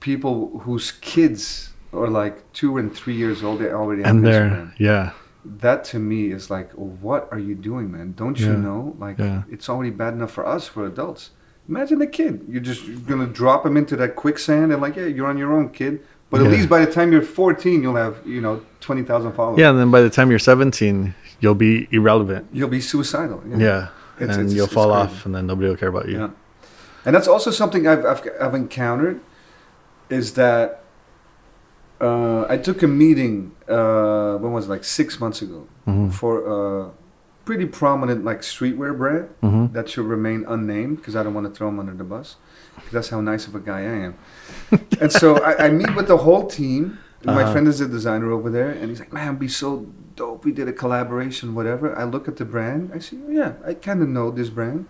people whose kids are like two and three years old. They already have And an they're yeah, That to me is like, what are you doing, man? Don't you Yeah. know? Like, Yeah. it's already bad enough for us, for adults. Imagine the kid. You're just gonna drop him into that quicksand and like, yeah, you're on your own, kid. But at Yeah. least by the time you're 14, you'll have you know 20,000 followers. yeah. And then by the time you're 17, you'll be irrelevant. You'll be suicidal. Yeah, It's- and it's- you'll it's fall off, and then nobody will care about you. Yeah. And that's also something I've, I've, I've encountered is that uh, I took a meeting, uh, when was it, like six months ago, Mhm. for a pretty prominent like streetwear brand Mhm. that should remain unnamed because I don't want to throw them under the bus. that's how nice of a guy I am. and so I, I meet with the whole team. My Uh-huh. friend is a designer over there, and he's like, "Man, it'd be so dope. We did a collaboration, whatever." I look at the brand. I see, oh, yeah, I kind of know this brand.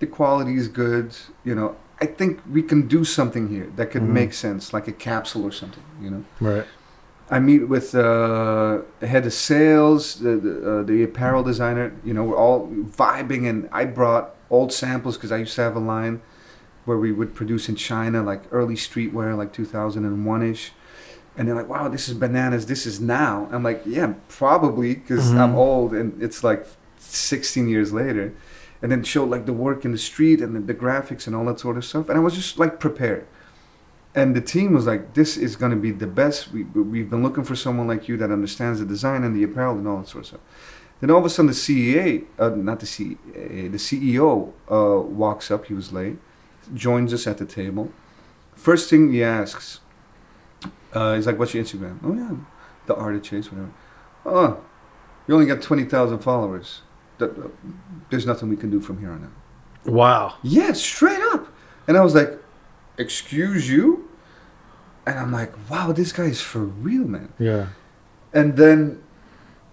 The quality is good. You know, I think we can do something here that could Mhm. make sense, like a capsule or something. You know. Right. I meet with uh, the head of sales, the the, uh, the apparel designer. You know, we're all vibing, and I brought old samples because I used to have a line where we would produce in China, like early streetwear, like 2001 ish. And they're like, "Wow, this is bananas. This is now." I'm like, "Yeah, probably because I'm Mhm. old, and it's like 16 years later." And then showed like the work in the street and the, the graphics and all that sort of stuff. And I was just like prepared and the team was like, "This is going to be the best. We we've been looking for someone like you that understands the design and the apparel and all that sort of stuff." Then all of a sudden, the CEA, uh, not the CEA, the CEO uh, walks up. He was late, joins us at the table. First thing he asks, uh, he's like, "What's your Instagram?" Oh yeah, the art of chase, whatever. Oh, you only got twenty thousand followers. There's nothing we can do from here on out. Wow. Yeah, straight up. And I was like, excuse you? And I'm like, wow, this guy is for real, man. Yeah. And then,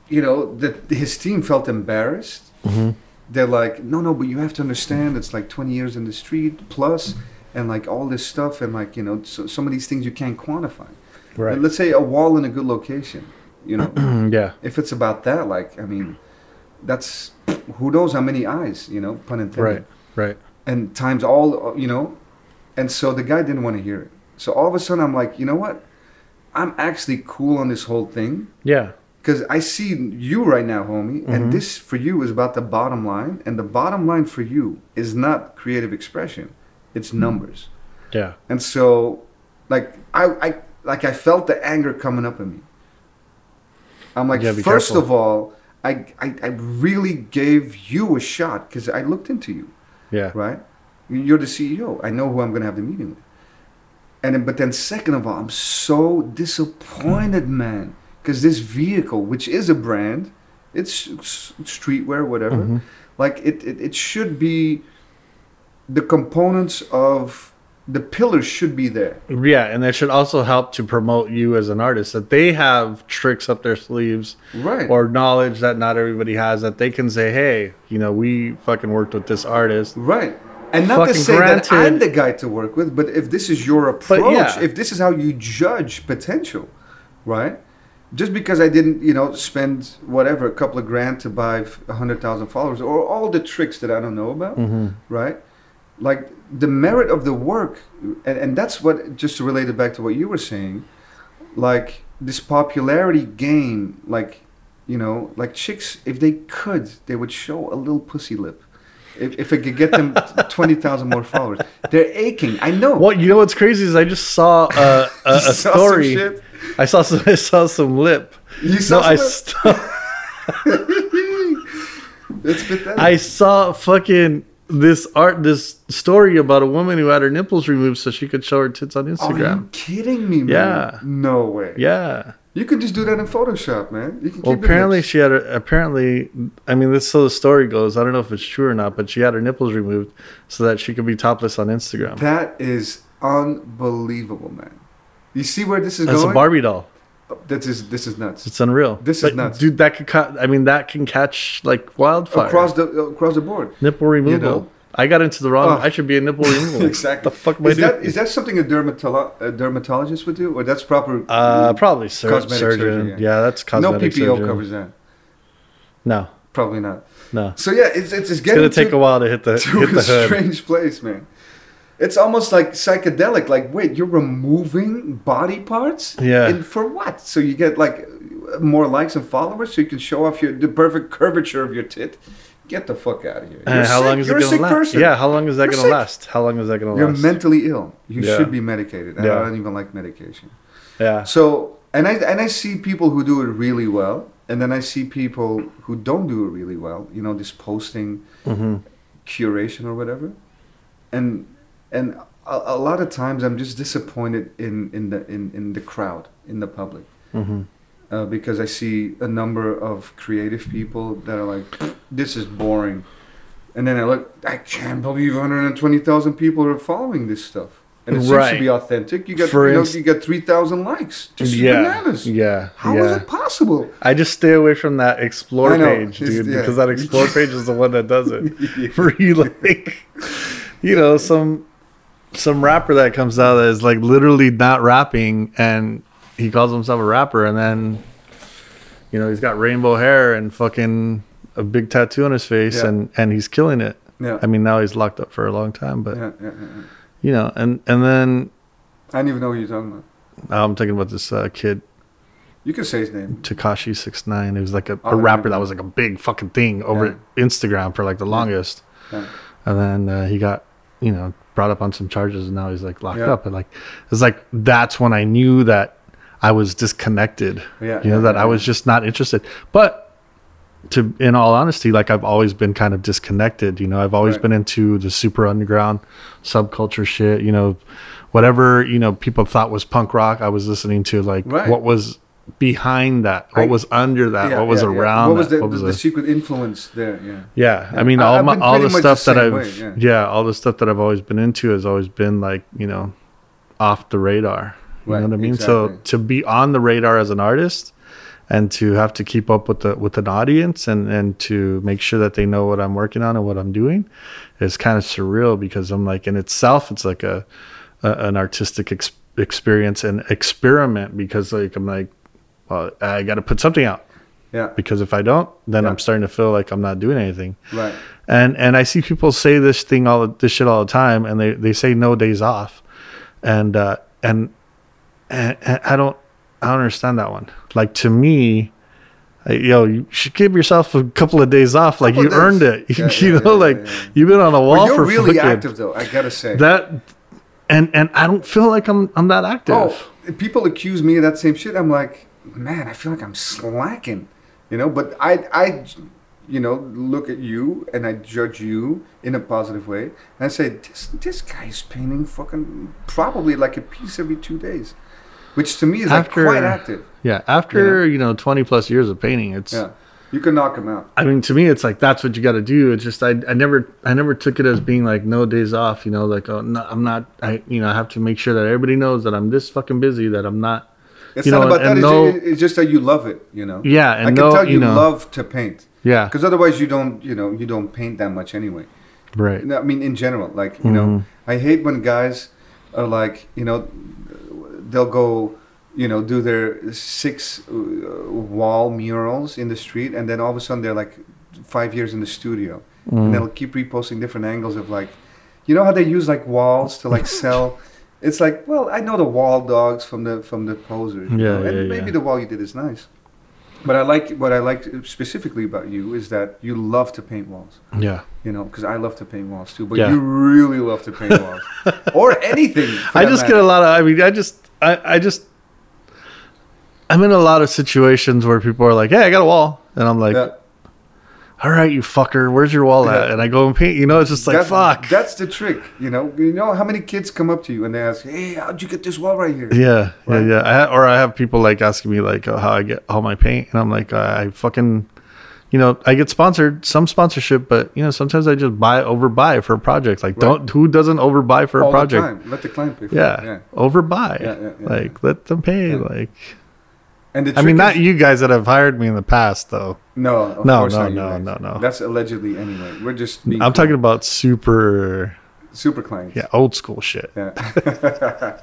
you know, that his team felt embarrassed. hmm They're like, no, no, but you have to understand it's like 20 years in the street plus, and like all this stuff, and like, you know, so, some of these things you can't quantify. Right. Let's say a wall in a good location, you know, yeah. if it's about that, like, I mean, that's who knows how many eyes, you know, pun intended. Right. Right. and times all you know and so the guy didn't want to hear it so all of a sudden i'm like you know what I'm actually cool on this whole thing Yeah. because I see you right now, homie, Mm-hmm. and this for you is about the bottom line, and the bottom line for you is not creative expression, it's numbers. Yeah. And so, like I, I like I felt the anger coming up in me. I'm like, Yeah, first careful. of all, I, I I really gave you a shot because I looked into you, Yeah. right? You're the CEO. I know who I'm going to have the meeting with. And then, but then, second of all, I'm so disappointed, man, because this vehicle, which is a brand, it's s- streetwear, whatever. Mhm. Like it, it, it should be. The components of the pillars should be there. Yeah, and that should also help to promote you as an artist that they have tricks up their sleeves Right. or knowledge that not everybody has that they can say, "Hey, you know, we fucking worked with this artist." Right. And not to say that I'm the guy to work with, but if this is your approach, yeah. if this is how you judge potential, right? Just because I didn't, you know, spend whatever a couple of grand to buy a hundred thousand followers, or all the tricks that I don't know about, Mm-hmm. right? Like the merit of the work, and, and that's what just to relate it back to what you were saying, like this popularity game, like you know, like chicks, if they could, they would show a little pussy lip. If, if it could get them twenty thousand more followers, they're aching. I know. Well, you know what's crazy is I just saw a, a, a Saw story. I saw some. I saw some lip. You saw No, I some- saw. It's pathetic. I saw fucking this art, this story about a woman who had her nipples removed so she could show her tits on Are you Instagram. kidding me, man? Yeah. No way. Yeah. You can just do that in Photoshop, man. You can Well, apparently she had her, apparently, I mean, this so the story goes. I don't know if it's true or not, but she had her nipples removed so that she could be topless on Instagram. That is unbelievable, man. You see where this is That's going? a Barbie doll. This is this is nuts. It's unreal. This is nuts. dude. That could, ca- I mean, that can catch like wildfire. Across the across the board. nipple removal. know? I got into the wrong. Oh. I should be a nipple removal. exactly. The fuck am I is that doing? is that something a, dermatolo- a dermatologist would do, or that's proper? uh, probably sur- Cosmetic surgeon. surgery, yeah. yeah. that's cosmetic. Surgery. No PPO covers that. No, Probably not. no. So yeah, it's it's, it's It's getting gonna take a while to hit the to hit a the hood. strange place, man. It's almost like psychedelic. Like, wait, you're removing body parts? Yeah. And for what? So you get like more likes and followers, so you can show off your the perfect curvature of your tit. Get the fuck out of here. And You're how sick. long is you're it gonna last? person. Yeah, how long is that You're gonna sick. last? How long is that gonna You're last? mentally ill. You Yeah. should be medicated. And Yeah. I don't even like medication. yeah, So and I and I see people who do it really well, and then I see people who don't do it really well. You know, this posting hmm curation or whatever, and and a, a lot of times I'm just disappointed in in the in, in the crowd in the public hmm uh, because I see a number of creative people that are like, this is boring, and then I look, I can't believe 120,000 people are following this stuff. And it seems to be authentic. You got For you, know, inst- you three thousand likes. Just yeah, bananas. yeah, How is yeah. it possible? I just stay away from that explore page, it's- dude, yeah. because that explore page is the one that does it. Where you like, you know, some some rapper that comes out that is like literally not rapping, and he calls himself a rapper, and then, you know, he's got rainbow hair and fucking a big tattoo on his face, Yeah. and and he's killing it. Yeah. I mean, now he's locked up for a long time, but yeah, yeah, yeah, you know, and and then I don't even know what you're talking about. I'm thinking about this uh, kid You can say his name. Tekashi six nine. He was like a, Oh, a rapper that was like a big fucking thing over Instagram for like the longest, Yeah. and then uh, he got you know brought up on some charges, and now he's like locked Yeah. up. And like it's like that's when I knew that I was disconnected. Yeah, you know yeah, that yeah, I was just not interested. But to in all honesty, like I've always been kind of disconnected. You know, I've always Right. been into the super underground subculture shit. You know, whatever you know people thought was punk rock, I was listening to like Right. what was behind that, what I- was under that, Yeah, what was yeah, yeah. around What was the, what was the, the- secret influence there? Yeah. yeah, Yeah. I mean, all I've my all the stuff the that I've way, yeah. yeah. all the stuff that I've always been into has always been like you know off the radar. You Right, know what I mean? So to be on the radar as an artist and to have to keep up with the with an audience and and to make sure that they know what I'm working on and what I'm doing is kind of surreal because I'm like in itself it's like a, a an artistic ex- experience and experiment because like I'm like well I got to put something out Yeah. because if I don't then Yeah. I'm starting to feel like I'm not doing anything Right. and and I see people say this thing all this shit all the time, and they they say no days off, and uh, and and, and I don't I don't understand that one. Like to me, yo, you should give yourself a couple of days off. Like you of earned it. Yeah, you yeah, know, yeah, like you've been on a wall for you're really fucking- active though. I gotta say. That and and I don't feel like I'm I'm that active. Oh, people accuse me of that same shit. I'm like, man, I feel like I'm slacking, you know. But I, I, you know, look at you and I judge you in a positive way, and I say, this, this guy's painting fucking probably like a piece every two days, which to me is After- like quite active. Yeah, after you know 20 plus years of painting, it's. Yeah, you can knock him out. I mean, to me, it's like that's what you got to do. It's just I, I never, I never took it as being like no days off. You know, like oh, no, I'm not. I, you know, I have to make sure that everybody knows that I'm this fucking busy. That I'm not. It's You not know, about that. no- it's just that you love it, you know. Yeah, and I can no, tell you, you know- love to paint Yeah, because otherwise you don't, you know, you don't paint that much anyway. right. I mean, in general, like you know, Mm-hmm. I hate when guys are like, you know, they'll go, you know, do their six uh, wall murals in the street, and then all of a sudden they're like five years in the studio, Mm-hmm. and they'll keep reposting different angles of like, you know how they use like walls to like sell. It's like, well, I know the wall dogs from the from the posers, you Yeah, know, and yeah, maybe yeah. the wall you did is nice. But I like what I like specifically about you is that you love to paint walls Yeah, you know, because I love to paint walls too. But Yeah. you really love to paint walls, or anything. I just get a lot of. I mean, I just, I, I just, I'm in a lot of situations where people are like, "Hey, I got a wall," and I'm like, Yeah. "All right, you fucker, where's your wall at?" Yeah. And I go and paint. You know, it's just like, That- "Fuck." That's the trick. You know, you know how many kids come up to you and they ask, "Hey, how'd you get this wall right here?" Yeah, Right? yeah, yeah. I ha- or I have people like asking me like how I get all my paint, and I'm like, I fucking, you know, I get sponsored some sponsorship, but you know, sometimes I just buy overbuy for a project. Like, don't who doesn't overbuy for All a project? the time. Let the client pay for Yeah, it. Yeah. overbuy. Yeah, yeah, yeah, like let them pay. Like, And I mean, trick not you guys that have hired me in the past, though. No, No, no, no, no, no. That's allegedly anyway. We're just. Being I'm talking about super, super clients. yeah, old school shit. Yeah.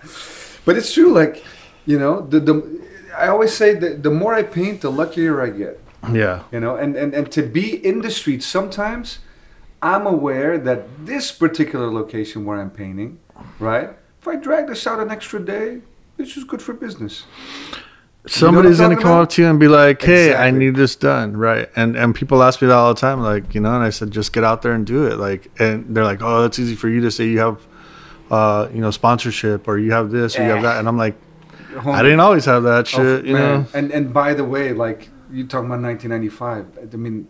but it's true. Like, you know, the the. I always say that the more I paint, the luckier I get. Yeah, you know and, and and to be in the street sometimes i'm aware that this particular location where i'm painting right if i drag this out an extra day it's just good for business somebody's I'm gonna come up to you and be like, "Hey, I need this done," right? And and people ask me that all the time, like you know, and I said, just get out there and do it, like, and they're like, "Oh, that's easy for you to say. You have, uh, you know, sponsorship or you have this or you have that," and I'm like, I didn't always have that Oh, shit, you man. know. and and by the way like you talking about 1995 i mean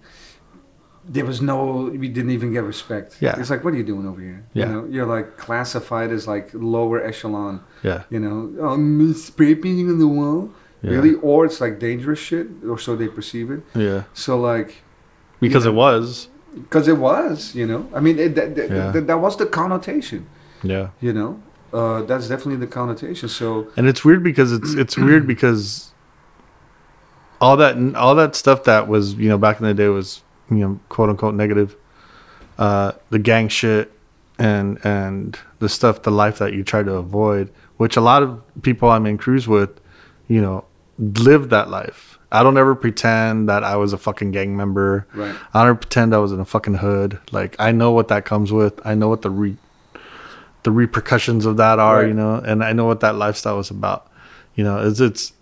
there was no we didn't even get respect Yeah. it's like what are you doing over here Yeah. you know you're like classified as like lower echelon Yeah, you know um spray painting on the wall Yeah. really or it's like dangerous shit or so they perceive it yeah, so like because Yeah. it was, because it was you know i mean it, that, that, Yeah. that, that was the connotation yeah. you know uh, that's definitely the connotation so And it's weird because it's it's weird because all that all that stuff that was you know back in the day was you know quote unquote negative, uh, the gang shit and and the stuff the life that you try to avoid, which a lot of people I'm in cruise with, you know, live that life. I don't ever pretend that I was a fucking gang member. right I don't pretend I was in a fucking hood. Like I know what that comes with. I know what the re- the repercussions of that are, Right. you know, and I know what that lifestyle was about. You know, it's it's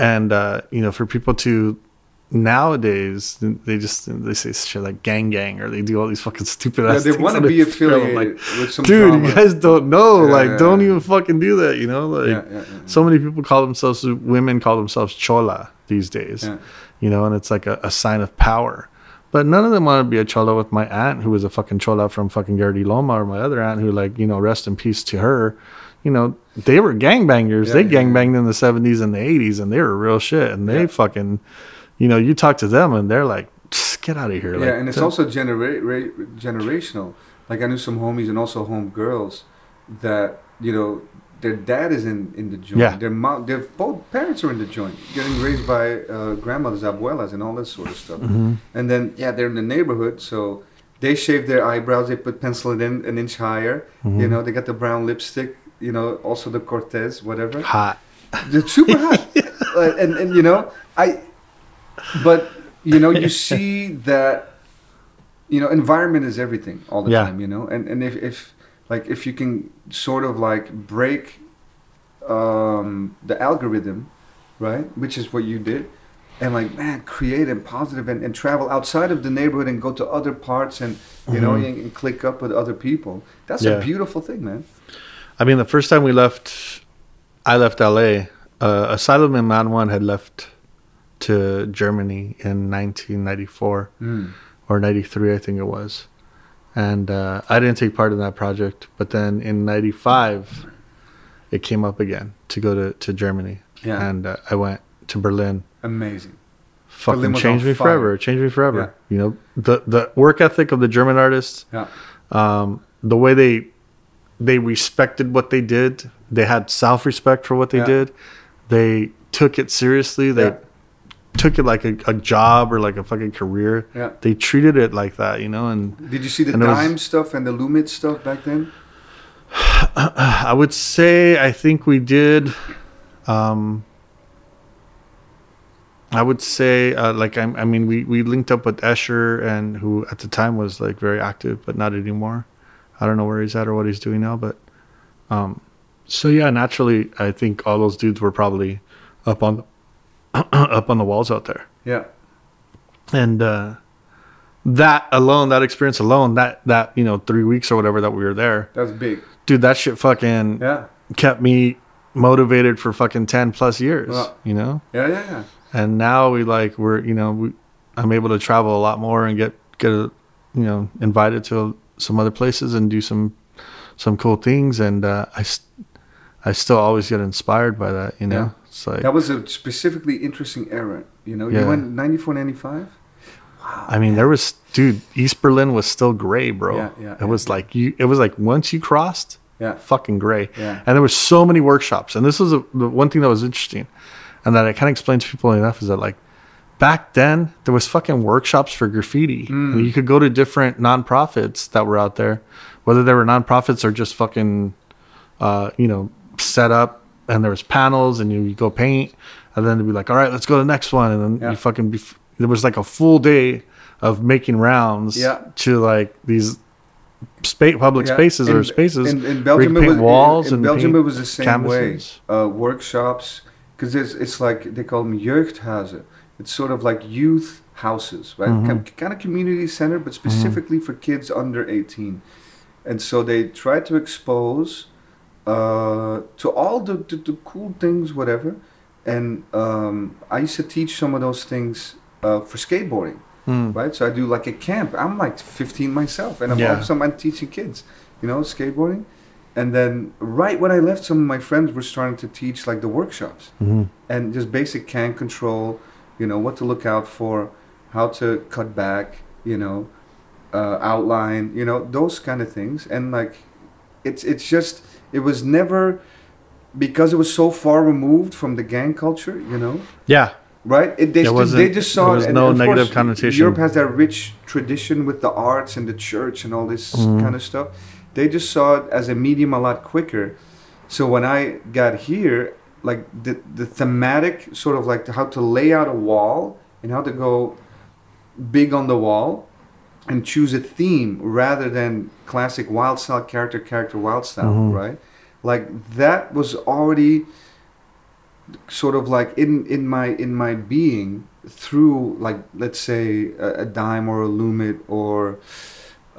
and uh, you know, for people to nowadays they just they say shit like gang gang or they do all these fucking stupid yeah, ass they want to be affiliated like, with some dude, drama. you guys don't know. Yeah, like, yeah, don't even fucking do that, you know? Like so many people call themselves women call themselves chola these days you know, and it's like a, a sign of power. But none of them want to be a chola with my aunt, who was a fucking chola from fucking Gardy Loma, or my other aunt, who, like, you know, rest in peace to her. You know, they were gangbangers. Yeah, they yeah, gangbanged in the 70s and the 80s, and they were real shit. And they Yeah. fucking, you know, you talk to them, and they're like, get out of here. yeah, like, and it's th- also genera- ra- generational. Like I knew some homies and also home girls that you know their dad is in in the joint. Yeah. Their mom, their both parents are in the joint, getting raised by uh, grandmothers, abuelas, and all that sort of stuff. Mhm. And then yeah, they're in the neighborhood, so they shave their eyebrows. They put pencil it in an inch higher. You Mhm. know, they got the brown lipstick. You know, also the Cortez, whatever. hot. They're super hot. And and you know, I but you know, you see that you know, environment is everything all the Yeah. time, you know. And and if, if like if you can sort of like break um the algorithm right? Which is what you did. And like, man, create and positive and, and travel outside of the neighborhood and go to other parts and, you know, Mhm. and, and click up with other people. That's Yeah. a beautiful thing, man. I mean, the first time we left, I left LA. Uh, Asylum in Man One had left to Germany in 1994 Mm. or 93, I think it was. And uh, I didn't take part in that project. But then in 95, it came up again to go to, to Germany. Yeah. And uh, I went to Berlin. Amazing. Fucking changed me forever. Changed me forever. You know, the, the work ethic of the German artists, Yeah. um, the way they they respected what they did. They had self respect for what they Yeah. did. They took it seriously. They Yeah. took it like a, a job or like a fucking career. Yeah. They treated it like that, you know. And Did you see the it was- Daim stuff and the Loomit stuff back then? I would say I think we did. Um, I would say uh, like I, I mean we we linked up with Escher and who at the time was like very active but not anymore. I don't know where he's at or what he's doing now, but um, so yeah, naturally I think all those dudes were probably up on up on the walls out there, Yeah. and uh, that alone, that experience alone, that that you know three weeks or whatever that we were there, That's big. dude, that shit fucking Yeah. kept me motivated for fucking 10 plus years Well- you know Yeah, yeah, yeah. and now we like we're you know we, i'm able to travel a lot more and get get a, you know invited to some other places and do some some cool things and uh, I I still always get inspired by that you know Yeah. it's like That was a specifically interesting era. You know, Yeah. you went 94, 95? i mean there was dude east berlin was still gray bro Yeah, yeah, it yeah. was like you it was like once you crossed Yeah. fucking gray. Yeah. And there were so many workshops. And this was a, the one thing that was interesting and that I kind of explained to people enough is that like back then there was fucking workshops for graffiti. Mm. And you could go to different nonprofits that were out there, whether they were nonprofits or just fucking, uh, you know, set up and there was panels and you, you go paint and then they'd be like, all right, let's go to the next one. And then Yeah. you fucking be, there was like a full day of making rounds Yeah. to like these spa- public Yeah. spaces or spaces In, in Belgium, it was walls in, in and Belgium it was the same canvases. way. Uh, workshops, because it's it's like they call them jeugdhuizen. It's sort of like youth houses, right? Mhm. Kind of community center, but specifically for kids under eighteen. And so they try to expose uh, to all the, the, the cool things, whatever. And um, I used to teach some of those things uh, for skateboarding Mm. right? So I do like a camp. I'm like 15 myself, and I'm Yeah. also I'm teaching kids, you know, skateboarding. And then right when I left, some of my friends were starting to teach like the workshops Mhm. and just basic can control, you know, what to look out for, how to cut back, you know, uh, outline, you know, those kind of things. And like, it's it's just it was never because it was so far removed from the gang culture, you know Yeah. right? It, they, st- they just saw there it, was and no negative course, connotation. Europe has that rich tradition with the arts and the church and all this Mhm. kind of stuff. They just saw it as a medium a lot quicker. So when I got here, like the the thematic sort of like how to lay out a wall and how to go big on the wall and choose a theme rather than classic wild style character character wild style Mhm. right like that was already sort of like in in my in my being through like let's say a, a Daim or a Loomit or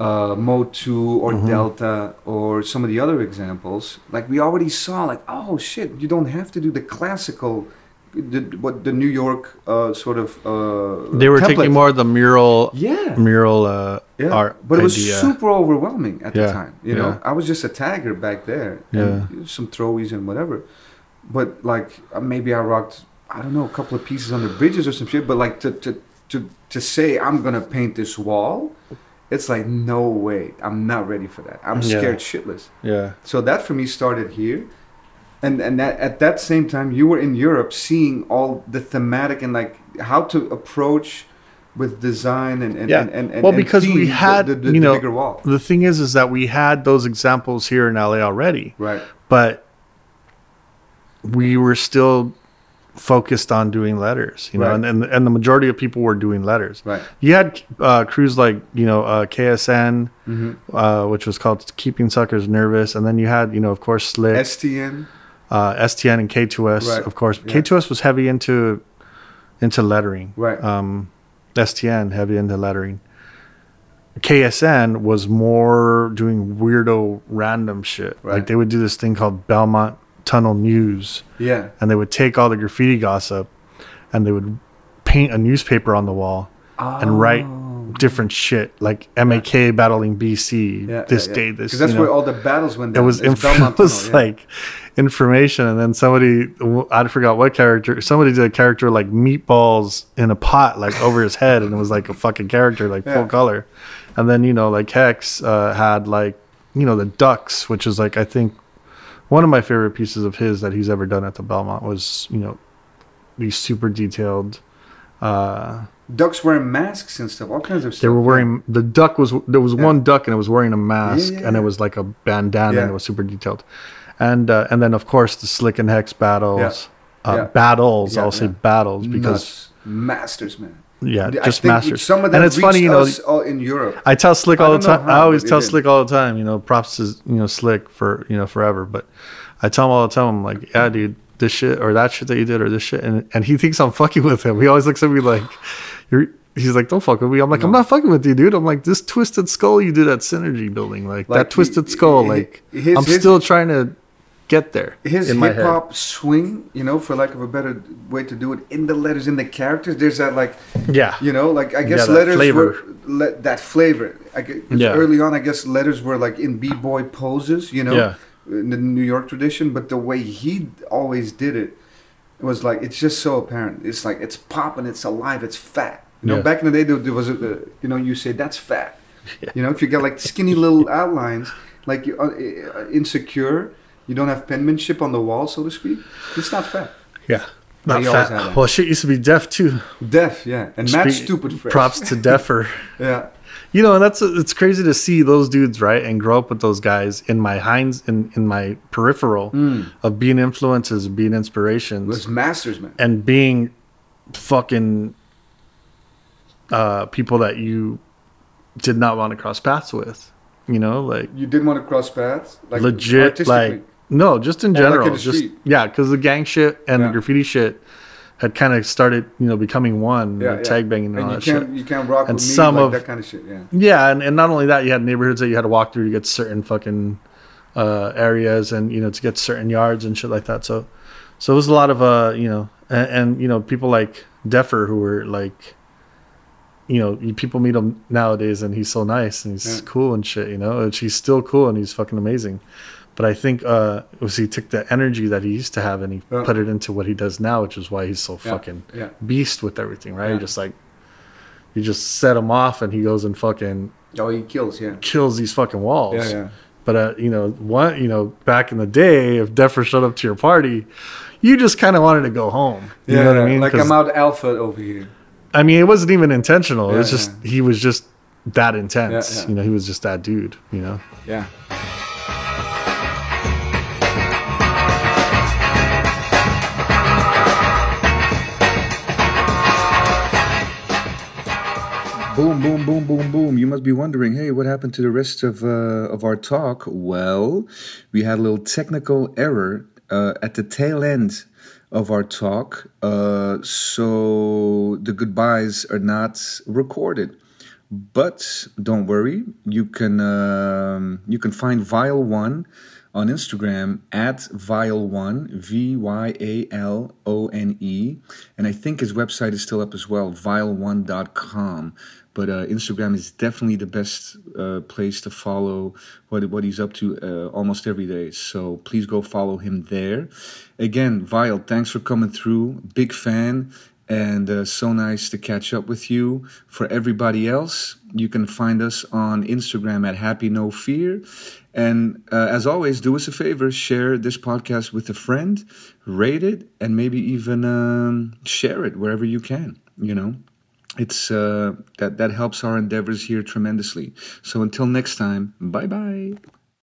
uh, Mode 2 or Mhm. Delta or some of the other examples, like we already saw, like oh shit, you don't have to do the classical, the, what the New York uh, sort of. Uh, They were template. taking more of the mural Yeah, mural uh, yeah. art but it was idea. super overwhelming at Yeah, the time. You know. I was just a tagger back there. Yeah. and some throwies and whatever. But like uh, maybe I rocked, I don't know, a couple of pieces on the bridges or some shit. But like to to to to say I'm gonna paint this wall, it's like no way. I'm not ready for that. I'm Yeah. scared shitless. yeah. So that for me started here. And and that, at that same time you were in Europe seeing all the thematic and like how to approach with design and and Yeah. and, and, and Well, because we theme the- had, the, the, you know, bigger wall. The thing is, is that we had those examples here in LA already, Right. but we were still focused on doing letters, you know, Right. and, and and the majority of people were doing letters. Right. You had uh, crews like you know uh, KSN, Mm-hmm. uh, which was called Keeping Suckers Nervous, and then you had you know of course Slick, STN. uh, STN and K2S, Right. of course. Yeah. K2S was heavy into into lettering. Right. Um, STN heavy into lettering. KSN was more doing weirdo random shit. Right. Like they would do this thing called Belmont Tunnel News, Yeah. and they would take all the graffiti gossip, and they would paint a newspaper on the wall and write different shit like MAK battling BC Yeah, this yeah, yeah. day this 'Cause that's you know. where all the battles went it was inf- it was Tunnel, yeah. like information and then somebody I forgot what character somebody did a character like meatballs in a pot like over his head and it was like a fucking character like Yeah. full color and then you know like Hex uh, had like you know the ducks which is like I think one of my favorite pieces of his that he's ever done at the Belmont was you know these super detailed uh ducks wearing masks and stuff, all kinds of stuff. they were wearing the duck was there was Yeah. one duck and it was wearing a mask yeah, and it was like a bandana Yeah. and it was super detailed, and uh, and then of course the slick and hex battles, Yeah. Uh, Yeah. battles. Yeah, I'll say battles because Nuts. masters, man. Yeah, I just masters. Some of them and it's funny, you know. in Europe. I tell Slick all the time. I always tell. Slick all the time. You know, props to you know Slick for you know forever. But I tell him all the time. I'm like, yeah, dude, this shit or that shit that you did or this shit, and and he thinks I'm fucking with him. He always looks at me like, you're. He's like, don't fuck with me. I'm like, I'm not fucking with you, dude. I'm like, this twisted skull you did at Synergy building, like, Like, that twisted he- skull, he- like, his- I'm his- still trying to get there His hip hop swing, you know, for lack of a better way to do it, in the letters, in the characters, there's that like, Yeah, you know, like I guess Yeah, letters flavor. were le- that flavor. I Yeah. Early on, I guess letters were like in b boy poses, you know, Yeah. in the New York tradition. But the way he always did it was like it's just so apparent. It's like it's popping, it's alive, it's fat. You know, Yeah. back in the day, there, there was a, uh, you know, you say that's fat. You know, if you got like skinny little outlines, like you, uh, uh, insecure, you don't have penmanship on the wall, so to speak. It's not fair. yeah. Not fat. Well, shit used to be deaf too. Deaf, yeah, and Spe- stupid. Fresh. Props to Defer. Yeah, You know, and that's it's crazy to see those dudes, right, and grow up with those guys in my hinds in in my peripheral of being influences, being inspirations, was masters, man. and being fucking uh, people that you did not want to cross paths with. You know, like You didn't want to cross paths, like legit, like no, just in Or, like, in general, just street. yeah, because the gang shit and Yeah. the graffiti shit had kind of started, you know, becoming one. yeah, yeah. tag banging and, and all you that can't shit. you can't rock And with some like of- that kind of shit. Yeah, Yeah, and, and not only that, you had neighborhoods that you had to walk through to get certain fucking uh, areas, and you know to get certain yards and shit like that. So, so it was a lot of uh, you know, and, and you know people like Defer who were like, you know, people meet him nowadays, and he's so nice and he's Yeah. cool and shit. You know, and she's still cool and he's fucking amazing. But I think uh, was he took the energy that he used to have and he Yeah. put it into what he does now, which is why he's so Yeah, fucking yeah. beast with everything, right? Just like you just set him off and he goes and fucking Oh, he kills. Yeah, kills these fucking walls. yeah, yeah. But uh, you know, one, you know, back in the day, if Defer showed up to your party, you just kind of wanted to go home. You yeah, know what I mean? Like I'm out alpha over here. I mean, it wasn't even intentional. it Yeah, was just he was just that intense. You know, he was just that dude. You know. Yeah. Boom, boom, boom, boom, boom. You must be wondering, hey, what happened to the rest of uh, of our talk? Well, we had a little technical error uh, at the tail end of our talk, uh, so the goodbyes are not recorded. But don't worry, you can um, you can find Vyal One on Instagram at Vyal One V Y A L O N E, and I think his website is still up as well, vyal1.com. But uh, Instagram is definitely the best uh, place to follow what what he's up to uh, almost every day. So please go follow him there. Again, Vyal, thanks for coming through. Big fan and uh, so nice to catch up with you. For everybody else, you can find us on Instagram at Happy No Fear. And uh, as always, do us a favor share this podcast with a friend, rate it, and maybe even um, share it wherever you can. You know, it's uh, that that helps our endeavors here tremendously. So until next time, bye bye.